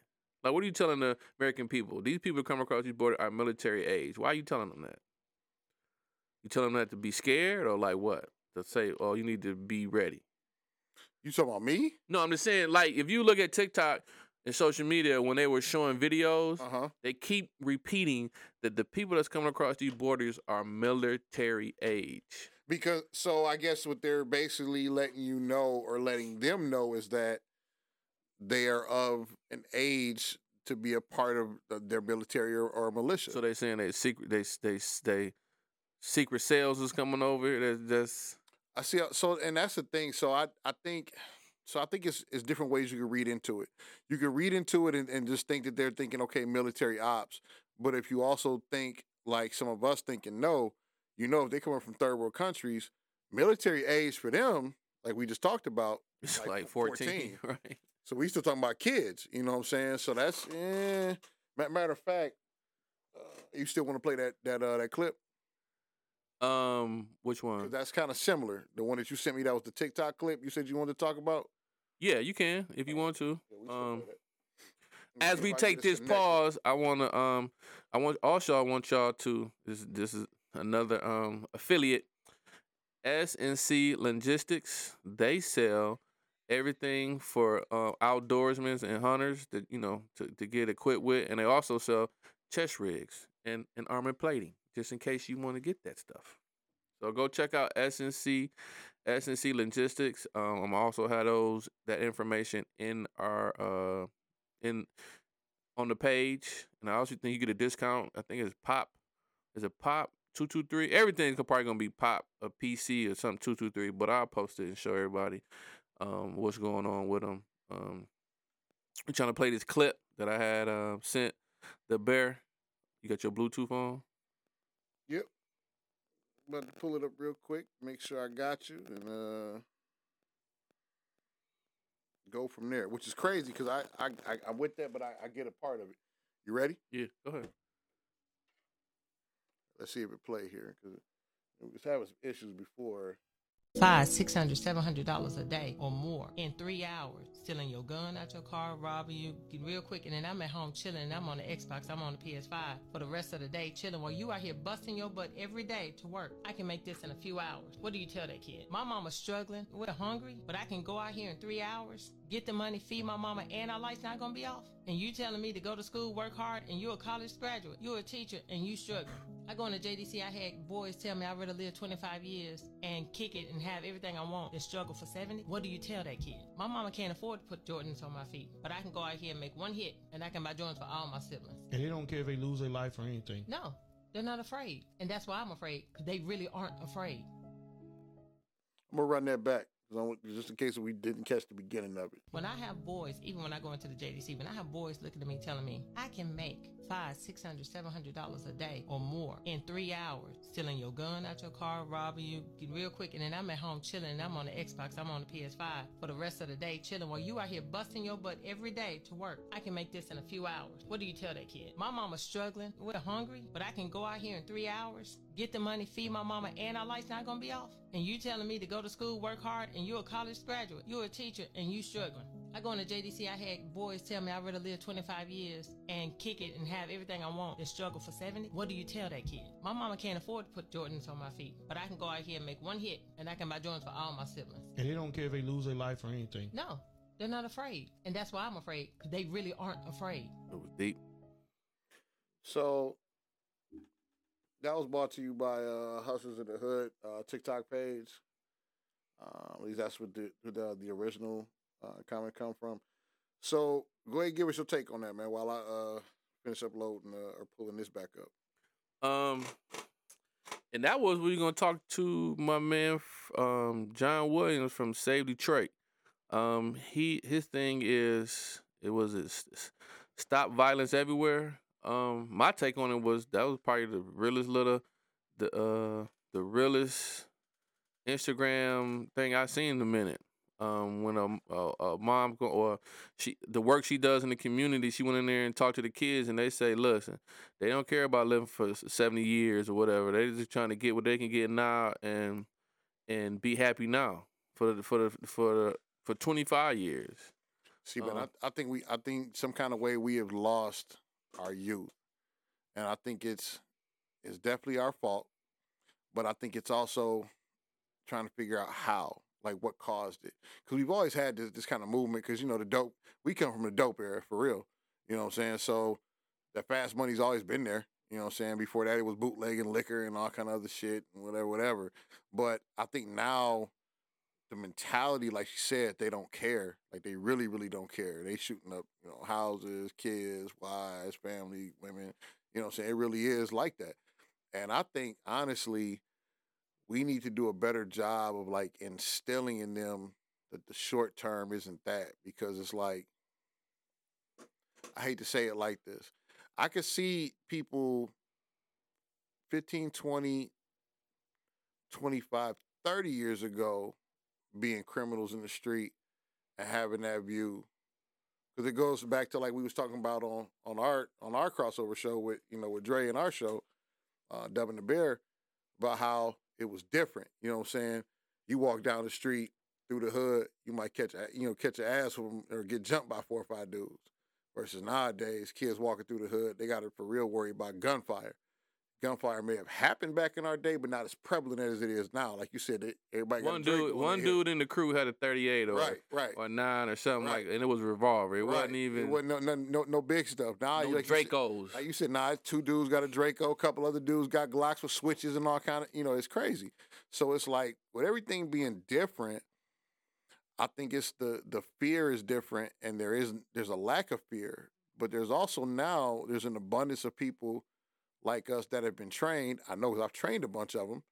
Like what are you telling the American people? These people come across these border are military age. Why are you telling them that? You telling them that to be scared or like what? To say, oh, you need to be ready. You talking about me? No, I'm just saying, like, if you look at TikTok and social media, when they were showing videos, Uh huh. they keep repeating that the people that's coming across these borders are military age. Because so I guess what they're basically letting you know or letting them know is that they are of an age to be a part of the- their military or, or militia. So they're saying they secret, they they they secret sales is coming over. That's, that's I see. So, and that's the thing. So, I, I think, so I think it's, it's different ways you can read into it. You can read into it and, and just think that they're thinking, okay, military ops. But if you also think like some of us thinking, no, you know, if they're coming from third world countries, military age for them, like we just talked about, [LAUGHS] it's Like like, 14, [LAUGHS] right? so we still talking about kids. You know what I'm saying? So that's, eh. Matter of fact, uh, you still want to play that that uh, that clip? Um, which one? that's kind of similar. The one that you sent me, that was the TikTok clip. You said you wanted to talk about. Yeah, you can if you want to. Yeah, Um, play that. Let me as we take this pause, I want to um, I want also I want y'all to this this is another um affiliate, SNC Logistics. They sell everything for uh, outdoorsmen and hunters that you know to, to get equipped with, and they also sell chest rigs and and armor plating just in case you want to get that stuff. So go check out SNC SNC Logistics. Um, I'm also have those that information in our uh in on the page, and I also think you get a discount. I think it's Pop. Is it Pop two two three? Everything Everything's probably gonna be Pop a PC or something two two three. But I'll post it and show everybody um, what's going on with them. Um, I'm trying to play this clip that I had uh, sent the bear. You got your Bluetooth on? Yep. About to pull it up real quick, make sure I got you, and uh, go from there. Which is crazy because I, I I I'm with that, but I, I get a part of it. You ready? Yeah, go ahead. Let's see if it play here because we was having some issues before. Five, six hundred, seven hundred dollars a day or more in three hours, stealing your gun out your car, robbing you real quick, and then I'm at home chilling. And I'm on the Xbox, I'm on the PS5 for the rest of the day chilling. While you out here busting your butt every day to work, I can make this in a few hours. What do you tell that kid? My mama's struggling, we're hungry, but I can go out here in three hours, get the money, feed my mama, and our lights not gonna be off. And you telling me to go to school, work hard, and you're a college graduate, you're a teacher, and you struggling. I go into JDC, I had boys tell me I'd rather live 25 years and kick it and have everything I want than struggle for 70. What do you tell that kid? My mama can't afford to put Jordans on my feet, but I can go out here and make one hit and I can buy Jordans for all my siblings. And they don't care if they lose their life or anything. No, they're not afraid. And that's why I'm afraid, because they really aren't afraid. I'm gonna run that back 'cause I want- just in case we didn't catch the beginning of it. When I have boys, even when I go into the JDC, when I have boys looking at me telling me I can make five, six hundred, seven hundred dollars a day or more in three hours, stealing your gun out your car, robbing you real quick, and then I'm at home chilling. And I'm on the Xbox, I'm on the PS5 for the rest of the day chilling. While you out here busting your butt every day to work, I can make this in a few hours. What do you tell that kid? My mama's struggling, we're hungry, but I can go out here in three hours, get the money, feed my mama, and our lights not gonna be off. And you telling me to go to school, work hard, and you're a college graduate, you're a teacher, and you struggling. I go into JDC, I had boys tell me I'd rather live 25 years and kick it and have everything I want than struggle for 70. What do you tell that kid? My mama can't afford to put Jordans on my feet, but I can go out here and make one hit and I can buy Jordans for all my siblings. And they don't care if they lose their life or anything. No, they're not afraid. And that's why I'm afraid, because they really aren't afraid. It was deep. So that was brought to you by uh, Hustlers in the Hood uh, TikTok page. Uh, at least that's what the the, the original uh, comment come from. So go ahead, give us your take on that, man. While I uh, finish uploading uh, or pulling this back up. Um, and that was we are gonna talk to my man, um, John Williams from Save Detroit. Um, he his thing is it was stop violence everywhere. Um, my take on it was that was probably the realest little, the uh, the realest Instagram thing I seen in a minute. Um, when a, a, a mom go, or she the work she does in the community, she went in there and talked to the kids, and they say, listen, they don't care about living for seventy years or whatever. They're just trying to get what they can get now and and be happy now for the for the for the for twenty five years. See, but Uh-huh. I, I think we, I think some kind of way we have lost our youth, and I think it's, it's definitely our fault, but I think it's also trying to figure out how, like what caused it, because we've always had this, this kind of movement. Because you know the dope, we come from the dope era for real. You know what I'm saying? So that fast money's always been there. You know what I'm saying? Before that, it was bootlegging liquor and all kind of other shit and whatever, whatever. But I think now the mentality, like you said, they don't care. Like they really, really don't care. They shooting up, you know, houses, kids, wives, family, women. You know I'm saying? It really is like that. And I think honestly, we need to do a better job of like instilling in them that the short term isn't that because it's like I hate to say it like this. I could see people 15, 20, 25, 30 years ago being criminals in the street and having that view because it goes back to like we was talking about on on our on our crossover show with you know with Dre and our show, uh, Dubbing the Bear, about how it was different. You know what I'm saying? You walk down the street through the hood, you might catch a you know catch an ass from or get jumped by four or five dudes. Versus nowadays, kids walking through the hood, they got to for real worry about gunfire. Gunfire may have happened back in our day, but not as prevalent as it is now. Like you said, everybody One dude, one dude in the crew had a thirty eight or Right, right. or nine or something Right. like, and it was revolver. It wasn't even It wasn't no, no, no, no big stuff. Now, no like you said- Dracos. like you said, nah, two dudes got a Draco, a couple other dudes got Glocks with switches and all kind of, you know, it's crazy. So it's like with everything being different, I think it's the the fear is different, and there isn't. there's a lack of fear, but there's also now there's an abundance of people like us that have been trained. I know I've trained a bunch of them.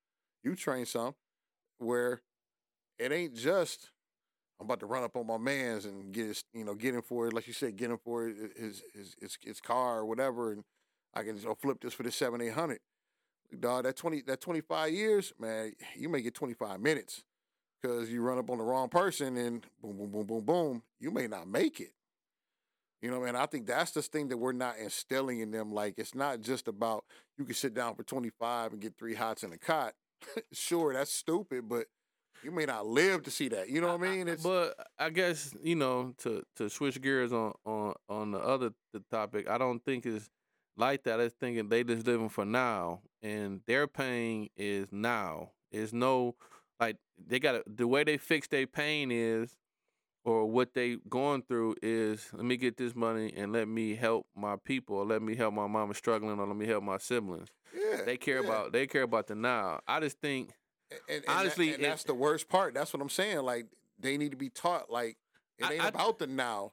You trained some, where it ain't just I'm about to run up on my man's and get his, you know, get him for it, like you said, get him for his his his, his car or whatever, and I can just flip this for the seven eight hundred. Dog, that twenty that twenty five years, man, you may get twenty five minutes because you run up on the wrong person and boom, boom, boom, boom, boom, you may not make it. You know, man, I think that's the thing that we're not instilling in them. Like, it's not just about you can sit down for 25 and get three hots in a cot. [LAUGHS] sure, that's stupid, but you may not live to see that. You know what I mean? It's But I guess you know to to switch gears on on on the other the topic. I don't think it's like that. I thinking they just living for now, and their pain is now. It's no like they got the way they fix their pain is, or what they going through is. Let me get this money and let me help my people, or let me help my mama struggling, or let me help my siblings. yeah. They care yeah. about they care about the now. I just think And, and honestly, that- and it- that's the worst part. That's what I'm saying. Like, they need to be taught. Like, it I- ain't I- about the now.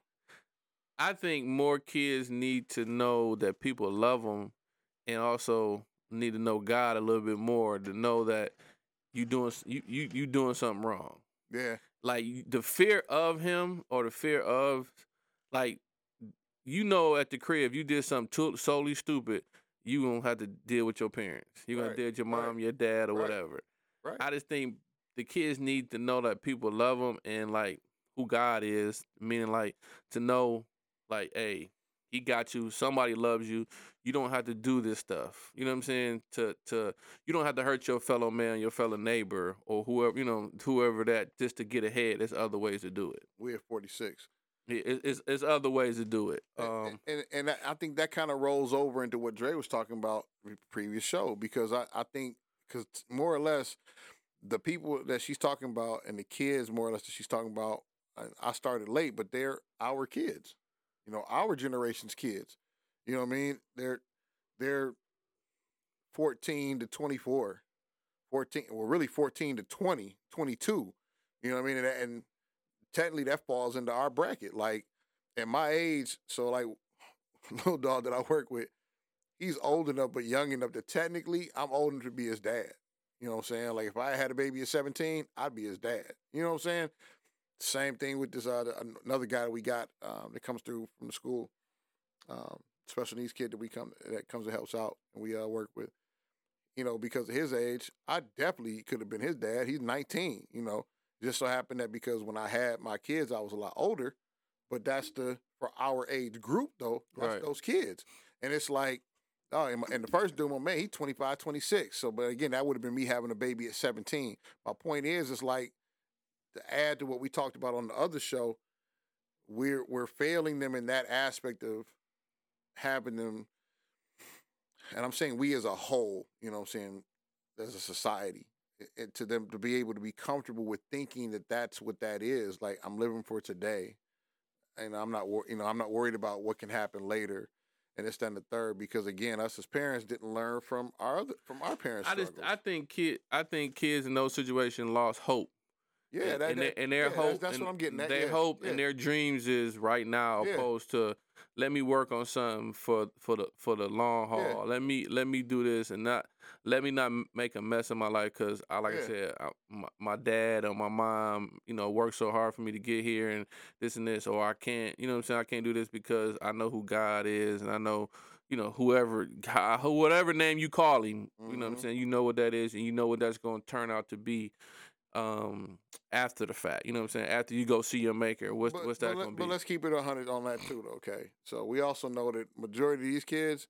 I think more kids need to know that people love them, and also need to know God a little bit more to know that you doing you you you doing something wrong. Yeah. Like the fear of him or the fear of like you know at the crib if you did something too, solely stupid, you gonna have to deal with your parents. You gonna Right, deal with your right, mom, your dad, or right, whatever. right. I just think the kids need to know that people love them and like who God is, meaning like to know like, hey, he got you. Somebody loves you. You don't have to do this stuff. You know what I'm saying? To to you don't have to hurt your fellow man, your fellow neighbor, or whoever you know, whoever that just to get ahead. There's other ways to do it. We at 46. It- it- It's it's other ways to do it. Um, and and I- I think that kind of rolls over into what Dre was talking about previous show because I, I think because more or less the people that she's talking about and the kids more or less that she's talking about I started late but they're our kids you know our generation's kids you know what I mean they're they're 14 to 24 14 well really 14 to 20 22 you know what I mean and, and technically that falls into our bracket like at my age, so like [LAUGHS] little dog that I work with, he's old enough but young enough that technically I'm old enough to be his dad. You know what I'm saying? Like if I had a baby at 17, I'd be his dad. You know what I'm saying? Same thing with this uh, another guy that we got um, that comes through from the school, um, special needs kid that we come that comes and helps out and we uh, work with. You know, because of his age, I definitely could have been his dad. He's 19. You know, just so happened that because when I had my kids, I was a lot older but that's the for our age group though that's Right. those kids and it's like oh and, the first dude my man he 25 26 so but again that would have been me having a baby at 17 my point is it's like to add to what we talked about on the other show we're we're failing them in that aspect of having them and i'm saying we as a whole you know what i'm saying as a society it- it- to them to be able to be comfortable with thinking that that's what that is like i'm living for today and I'm not, wor- you know, I'm not worried about what can happen later, and it's then the third because again, us as parents didn't learn from our other, from our parents. I just. I think kid I think kids in those situations lost hope. Yeah, and, that, and, that- their, and their yeah, hope, That's, and what I'm getting at. Their yeah, hope yeah. and their dreams is right now, opposed to let me work on something for for the for the long haul. Let me let me do this and not let me not make a mess of my life because I like I said, I, my, my dad or my mom, you know, worked so hard for me to get here and this and this, or I can't, you know, what I'm saying I can't do this because I know who God is and I know. You know, whoever, God, whatever name you call him, you know what I'm Mhm. saying. You know what that is, and you know what that's going to turn out to be um after the fact. You know what I'm saying? After you go see your maker, what's But- what's that gonna be? But let's keep it hundred on that too, though, okay? So we also know that majority of these kids,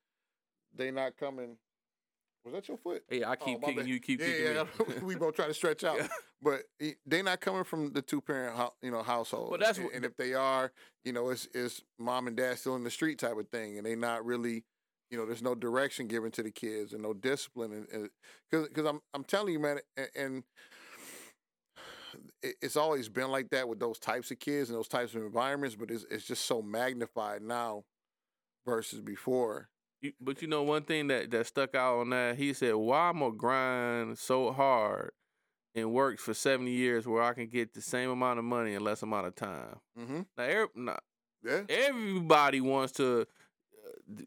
they not coming. Was that your foot? Hey, I Oh, keep my kicking bad. you, keep yeah, kicking yeah, me. [LAUGHS] we both try to stretch [LAUGHS] out, Yeah. but they not coming from the two parent, you know, household. But that's and, what- and if they are, you know, it's it's mom and dad still in the street type of thing, and they not really, you know, there's no direction given to the kids and no discipline, and because because I'm I'm telling you, man, and. and it's always been like that with those types of kids and those types of environments, but it's it's just so magnified now versus before. You- but you know one thing that that stuck out on that, he said, "Why I'm gonna grind so hard and work for 70 years where I can get the same amount of money in less amount of time." Mm-hmm. Now, Yeah. everybody wants to uh,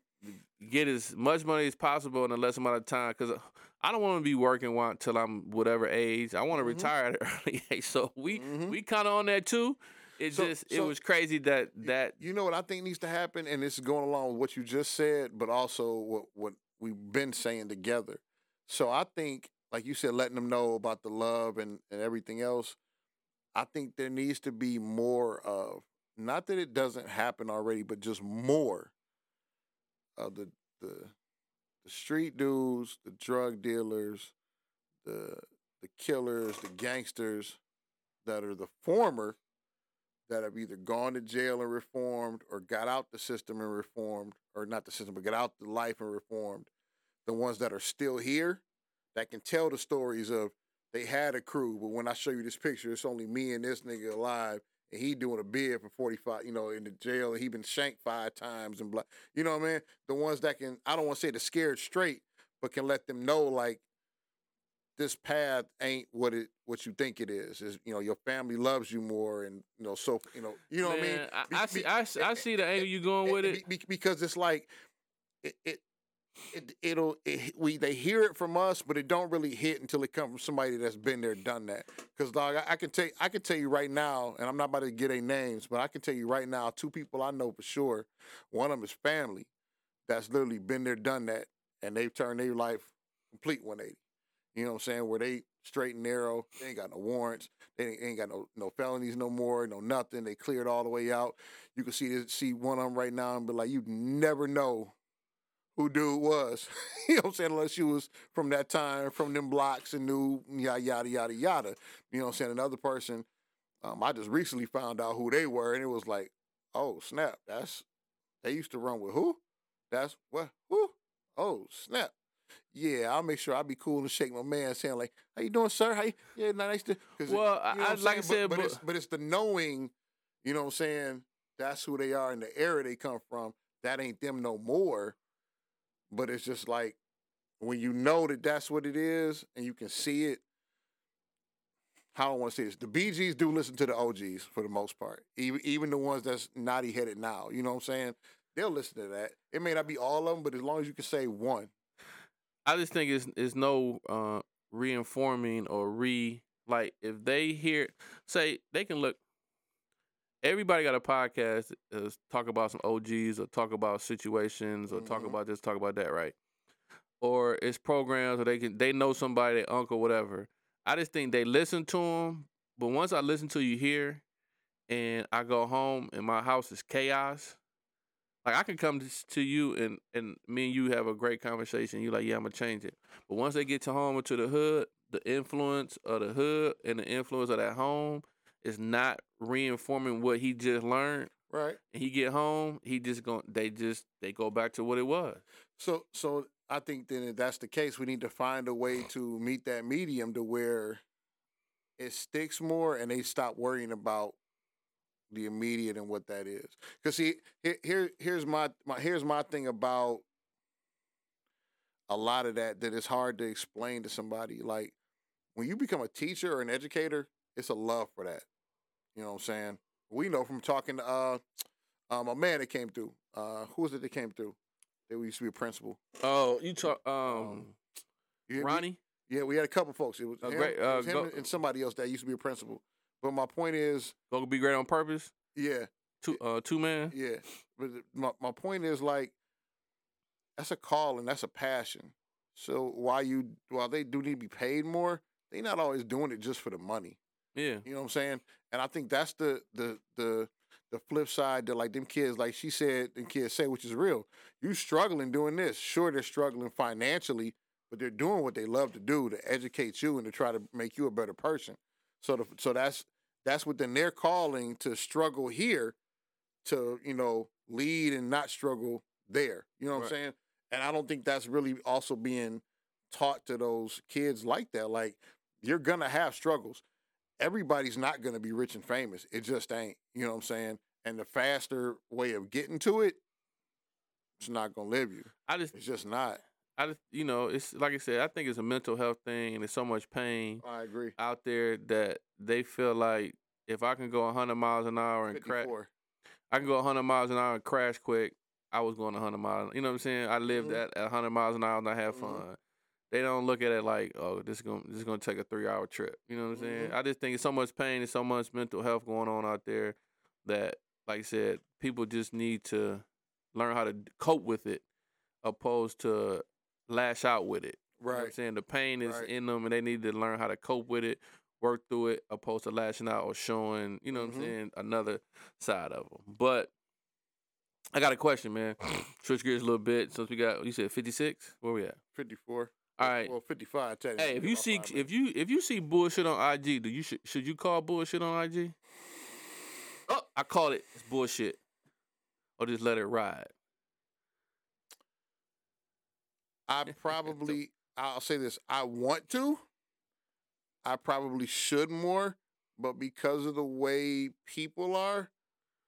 get as much money as possible in a less amount of time because I don't want to be working until I'm whatever age. I want to Mhm. retire [LAUGHS] at an early age. So we Mhm. we kind of on that too. It So- just it so- was crazy that that You know what I think needs to happen, and this is going along with what you just said, but also what what we've been saying together. So I think, like you said, letting them know about the love and, and everything else. I think there needs to be more of not that it doesn't happen already, but just more of the the the street dudes, the drug dealers, the the killers, the gangsters that are the former that have either gone to jail and reformed or got out the system and reformed, or not the system, but got out the life and reformed. The ones that are still here that can tell the stories of they had a crew, but when I show you this picture, it's only me and this nigga alive, and he doing a bid for 45, you know, in the jail, and he been shanked five times and blah. You know what I mean? The ones that can, I don't want to say the scared straight, but can let them know like this path ain't what it what you think it is. Is you know your family loves you more, and you know so you know you know what I mean. Man, I, Be- I see be- I, I see the eh, eh, angle you going eh, with it. Be- be- because it's like it, it it it'll it, we they hear it from us, but it don't really hit until it comes from somebody that's been there, done that. Because dog, I, I can tell I can tell you right now, and I'm not about to get any names, but I can tell you right now, two people I know for sure. One of them is family that's literally been there, done that, and they've turned their life complete 180. You know what I'm saying? Where they straight and narrow, they ain't got no warrants, they ain't, ain't got no no felonies no more, no nothing. They cleared all the way out. You can see see one of them right now and be like, you never know who dude was. [LAUGHS] you know what I'm saying? Unless you was from that time, from them blocks and knew yada yada yada yada. You know what I'm saying? Another person, um, I just recently found out who they were, and it was like, oh snap, that's they used to run with who? That's what who? Oh snap. Yeah, I'll make sure I be cool and shake my man's hand like, "How you doing, sir? How you? Yeah, nice to." it- Well, I- you know I- like I said, but, but, but- it's but it's the knowing, you know what I'm saying? That's who they are in the era they come from. That ain't them no more. But it's just like when you know that that's what it is and you can see it. How I want to say this, the BGs do listen to the OGs for the most part, even even the ones that's naughty headed now. You know what I'm saying? They'll listen to that. It may not be all of them, but as long as you can say one, I just think it's it's no uh reinforming or re like if they hear say they can look everybody got a podcast uh, talk about some OGs or talk about situations or talk Mhm. about this talk about that right or it's programs or they can they know somebody their uncle whatever I just think they listen to them but once I listen to you here and I go home and my house is chaos like I can come to, to you and and me and you have a great conversation. You like, yeah, I'm gonna change it. But once they get to home or to the hood, the influence of the hood and the influence of that home is not reinforming what he just learned. right? And he get home, he just going they just they go back to what it was. So, so I think then if that's the case, we need to find a way uh-huh. to meet that medium to where it sticks more, and they stop worrying about the immediate and what that is. Because see, here, here, here's my, my, here's my thing about a lot of that that is hard to explain to somebody. Like when you become a teacher or an educator, it's a love for that. You know what I'm saying? We know from talking to uh, um, a man that came through. Uh, who was it that came through? That we used to be a principal. Oh, you talk um, Um, You- Ronnie? yeah, we had a couple folks. It was Oh, him, great. it Uh, was him go- and somebody else that used to be a principal. But my point is, Go be great on purpose. yeah, Two uh two man. yeah. But my my point is like, that's a call and that's a passion. So while you while they do need to be paid more, they not always doing it just for the money. Yeah. You know what I'm saying? And I think that's the the the the flip side that like them kids, like she said, and kids say, which is real. You struggling doing this. Sure, they're struggling financially, but they're doing what they love to do to educate you and to try to make you a better person. So the, so that's that's within their calling to struggle here to, you know, lead and not struggle there. You know what Right. I'm saying? And I don't think that's really also being taught to those kids like that. Like you're gonna have struggles everybody's not going to be rich and famous. It just ain't. You know what I'm saying? And the faster way of getting to it, it's not going to live you. I just It's just not. I just you know, it's like I said, I think it's a mental health thing and there's so much pain I agree. out there that they feel like if I can go 100 miles an hour and crash, I can go 100 miles an hour and crash quick, I was going 100 miles. You know what I'm saying? I lived Mhm. at, at 100 miles an hour and I had Mhm. fun. They don't look at it like, oh, this is gonna this is gonna take a three hour trip. You know what I'm saying? Mhm. I just think it's so much pain and so much mental health going on out there that, like I said, people just need to learn how to cope with it, opposed to lash out with it. You know what I'm Right. saying the pain is Right. in them, and they need to learn how to cope with it, work through it, opposed to lashing out or showing, you know what Mhm. I'm saying, another side of them. But I got a question, man. [LAUGHS] Switch gears a little bit since we got you said 56. Where we at? 54. All right. Well, 55, technically. Hey, if you see five if you if you see bullshit on IG, do you should should you call bullshit on IG? Oh, I call it it's bullshit, or just let it ride. I [LAUGHS] probably, I'll say this: I want to. I probably should more, but because of the way people are,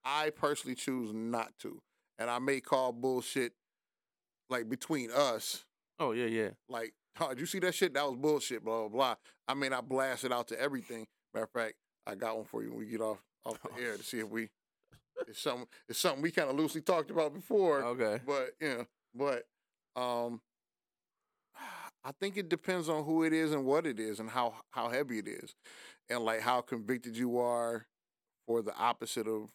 I personally choose not to. And I may call bullshit, like between us, Oh yeah, yeah. like, oh, did you see that shit? That was bullshit. Blah blah blah. I mean, I blast it out to everything. Matter of fact, I got one for you when we get off off the air to see if we. It's something. It's something we kind of loosely talked about before. Okay. But you know, but um, I think it depends on who it is and what it is and how how heavy it is, and like how convicted you are for the opposite of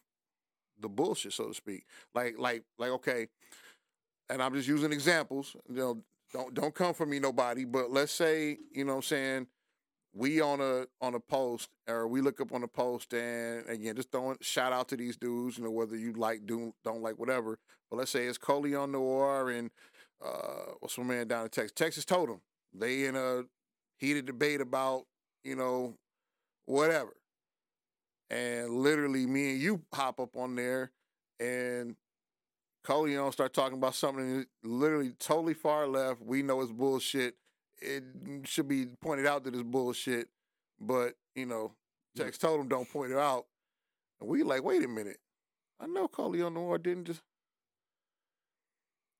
the bullshit, so to speak. Like like like okay, and I'm just using examples. You know, don't don't come for me, nobody. But let's say you know what I'm saying we on a on a post or we look up on a post and again just throwing shout out to these dudes you know whether you like do don't like whatever but let's say it's Colion Noir and uh what's my man down in Texas Texas told him they in a heated debate about you know whatever and literally me and you hop up on there and Colion start talking about something literally totally far left we know it's bullshit it should be pointed out that it's bullshit, but you know, Tex told him don't point it out. And we like, wait a minute. I know Colion Noir didn't just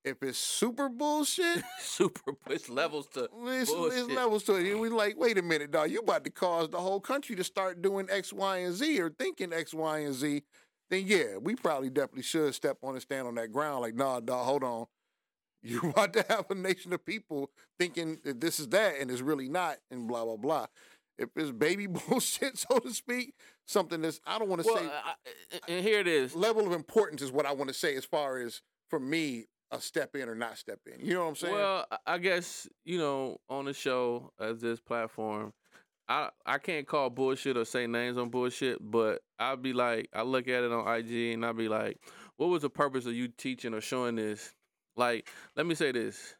if it's super bullshit, [LAUGHS] Super push levels to it's, it's levels to it. And we like, wait a minute, dog. You about to cause the whole country to start doing X, Y, and Z or thinking X, Y, and Z. Then yeah, we probably definitely should step on and stand on that ground. Like, nah, dog, hold on. [LAUGHS] You want to have a nation of people thinking that this is that and it's really not, and blah blah blah. If it's baby [LAUGHS] bullshit, so to speak, something that's I don't want to well, say I, and here it is. level of importance is what I want to say as far as for me a step in or not step in. You know what I'm saying? Well, I- I guess you know on the show as this platform, I I can't call bullshit or say names on bullshit, but I'll be like, I look at it on IG and I'll be like, what was the purpose of you teaching or showing this? Like, let me say this: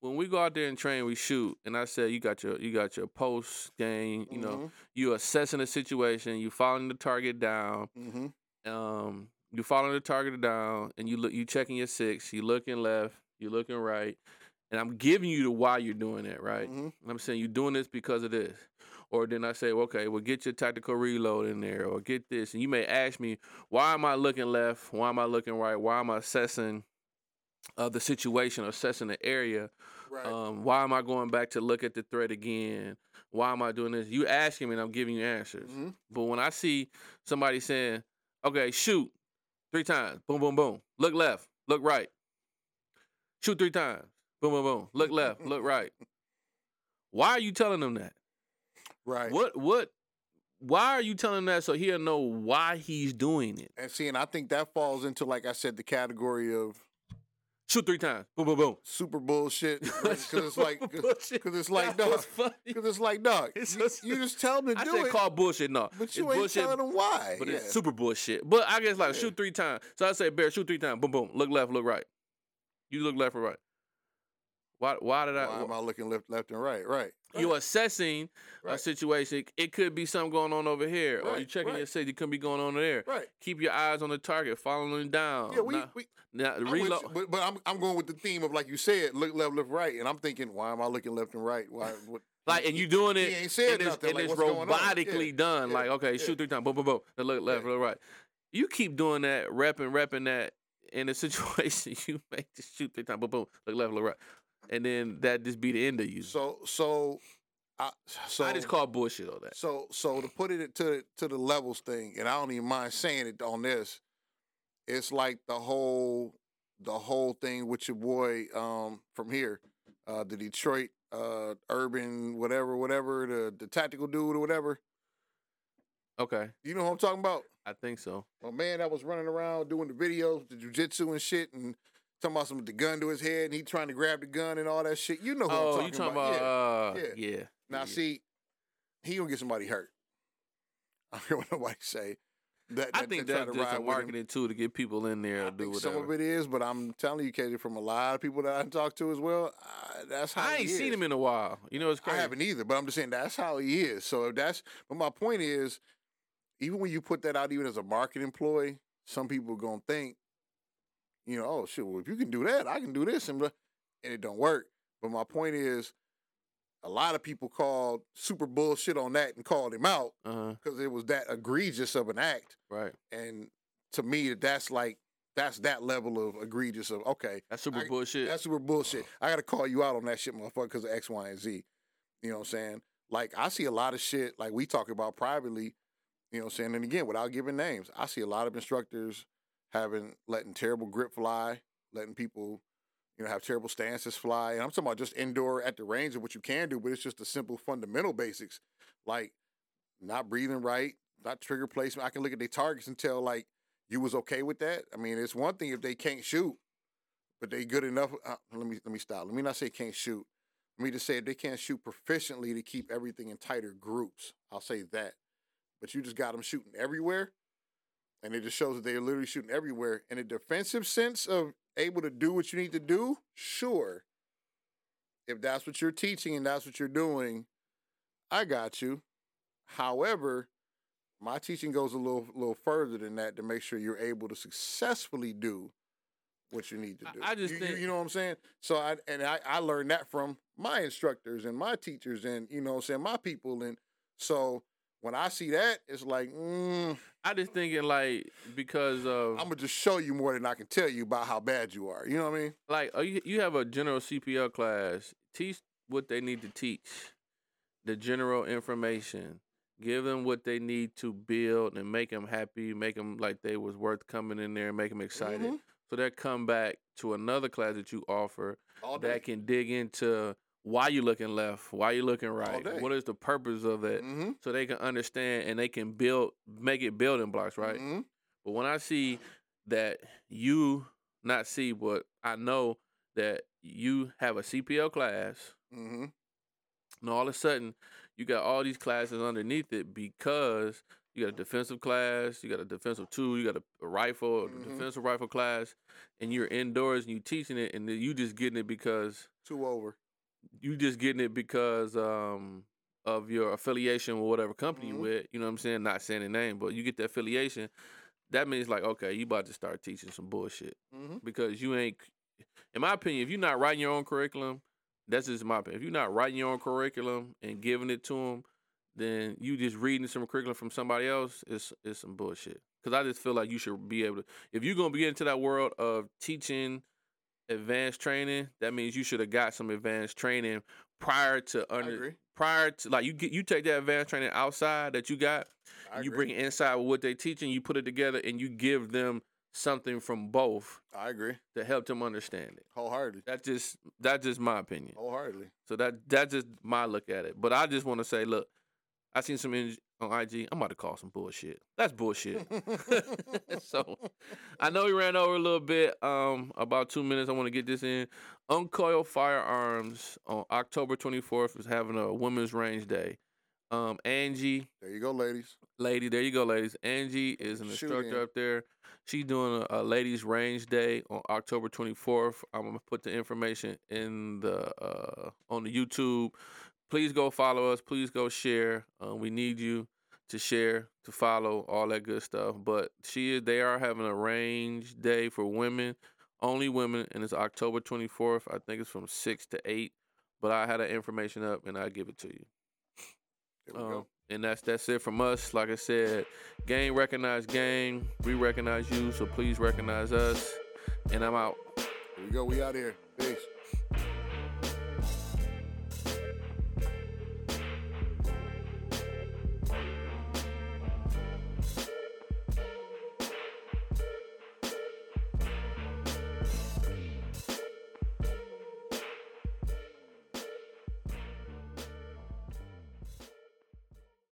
when we go out there and train, we shoot, and I said you got your you got your post game, you know, you assessing the situation, you following the target down, Mm-hmm. um, you following the target down, and you look, you checking your six, you looking left, you looking right, and I'm giving you the why you're doing that, right? Mhm. I'm saying you're doing this because of this, or then I say, okay, well, get your tactical reload in there, or get this, and you may ask me, why am I looking left? Why am I looking right? Why am I assessing uh, the situation, assessing the area? Right. Um, why am I going back to look at the threat again? Why am I doing this? You asking me, and I'm giving you answers. Mhm. But when I see somebody saying, "Okay, shoot three times, boom, boom, boom, look left, look right, shoot three times, boom, boom, boom, look left, look right," [LAUGHS] why are you telling them that? Right. What, what? Why are you telling him that so he'll know why he's doing it? And see, and I think that falls into, like I said, the category of Shoot three times, boom, boom, boom. super bullshit. [LAUGHS] Because it's like, because it's like, dog. Because it's like, dog. It's You, just tell them to do it. I do said it, call bullshit. No, but you it's ain't bullshit. telling them why. But yeah. it's super bullshit. But I guess like Yeah. shoot three times. So I say, Bear, shoot three times. Boom, boom. Look left, look right. You look left or right. Why? Why did I? Why am I looking left, left, and right? Right. you're assessing a situation. It could be something going on over here, or you Right, checking your right. safety. It could be going on there. Right. Keep your eyes on the target, following down. Yeah, we, Now- we now, I'm with reload. you, but but I'm I'm going with the theme of like you said, look left, left, right, and I'm thinking, why am I looking left and right? Why? What, [LAUGHS] Like and you doing he it, ain't said and it's, nothing, and like, it's what's going on? robotically Yeah, done. yeah, Like okay, yeah. shoot three times, boom, boom, boom. Then look left, Yeah. look right. You keep doing that, repping, repping that in a [LAUGHS] situation. You make just shoot three times, boom, boom, look left, look right, and then that just be the end of you. So so, I so I just call bullshit on that. So so to put it to to the levels thing, and I don't even mind saying it on this, it's like the whole the whole thing with your boy um, from here, uh, the Detroit uh, urban whatever, whatever, the the tactical dude or whatever. Okay, You know who I'm talking about? I think so. A man that was running around doing the videos, the jujitsu and shit, and talking about some with the gun to his head, and he trying to grab the gun and all that shit. You know who I'm Oh, talking you talking about? about? Yeah. uh, yeah. yeah. Now yeah. see, he gonna get somebody hurt. [LAUGHS] I don't hear what nobody say. That, I that- think that's just a ride with him. marketing tool to get people in there I to do some of it is, but I'm telling you, Katie, from a lot of people that I talked to as well, uh, that's how I ain't seen him in a while. You know, it's I haven't either, but I'm just saying that's how he is. So if that's, but my point is, even when you put that out, even as a marketing employee, some people are gonna think, you know, oh shit, well if you can do that, I can do this, and and it don't work. But my point is, a lot of people called super bullshit on that and called him out uh-huh. because it was that egregious of an act. Right. And to me, that's like that's that level of egregious of okay, That's super I- bullshit. that's super bullshit. I got to call you out on that shit, motherfucker, because of X, Y, and Z. You know what I'm saying? Like, I see a lot of shit, like we talk about privately, you know what I'm saying? And again, without giving names, I see a lot of instructors having, letting terrible grip fly, letting people, you know, have terrible stances fly. And I'm talking about just indoor at the range of what you can do, but it's just the simple fundamental basics, like not breathing right, not trigger placement. I can look at their targets and tell, like, you was okay with that. I mean, it's one thing if they can't shoot, but they good enough. Uh, let me let me stop. Let me not say can't shoot. Let me just say if they can't shoot proficiently to keep everything in tighter groups. I'll say that. But you just got them shooting everywhere, and it just shows that they're literally shooting everywhere. In a defensive sense of able to do what you need to do, sure. If that's what you're teaching and that's what you're doing, I got you. However, my teaching goes a little little further than that to make sure you're able to successfully do what you need to do. I just you, you- think- you know what I'm saying. So I and I, I learned that from my instructors and my teachers and you know what I'm saying my people and so when I see that it's like mm, I just thinking like because of I'm gonna just show you more than I can tell you about how bad you are. You know what I mean? like oh, you you have a general CPL class. Teach what they need to teach, the general information. Give them what they need to build and make them happy. Make them like they was worth coming in there and make them excited. Mhm. So they come back to another class that you offer that can dig into why you looking left, why you looking right, what is the purpose of it, Mm-hmm. so they can understand and they can build, make it building blocks, right? Mhm. But when I see that you not see, but I know that you have a CPL class, Mm-hmm. and all of a sudden you got all these classes underneath it because you got a defensive class, you got a defensive two, you got a, a rifle, a Mhm. defensive rifle class, and you're indoors and you teaching it, and you just getting it because Two over. You just getting it because um of your affiliation with whatever company Mhm. you with. You know what I'm saying? Not saying the name, but you get the affiliation. That means like, okay, you about to start teaching some bullshit Mm-hmm. because you ain't. In my opinion, if you're not writing your own curriculum, that's just my opinion. If you're not writing your own curriculum and giving it to them, then you just reading some curriculum from somebody else is is some bullshit. Because I just feel like you should be able to. If you're gonna be into that world of teaching advanced training, that means you should have got some advanced training prior to under prior to like you get you take that advanced training outside that you got, you bring it inside with what they teaching, you put it together, and you give them something from both I agree. to help them understand it. Wholeheartedly. That's just that's just my opinion. Wholeheartedly. So that that's just my look at it. But I just want to say, look, I seen some in, on IG. I'm about to call some bullshit. That's bullshit. [LAUGHS] so I know we ran over a little bit, um, about two minutes. I want to get this in. Uncoil Firearms on October 24th is having a women's range day. Um, Angie, there you go, ladies. lady, there you go, ladies. Angie is an Shoot instructor in. up there. She's doing a, a ladies' range day on October 24th. I'm gonna put the information in the uh, on the YouTube. Please go follow us. Please go share. Uh, we need you to share, to follow, all that good stuff. But she is. They are having a range day for women, only women, and it's October 24th. I think it's from six to eight. But I had that information up, and I give it to you. There we Um, go. and that's that's it from us. Like I said, gang recognize gang. We recognize you, so please recognize us. And I'm out. Here we go. We out here. Peace.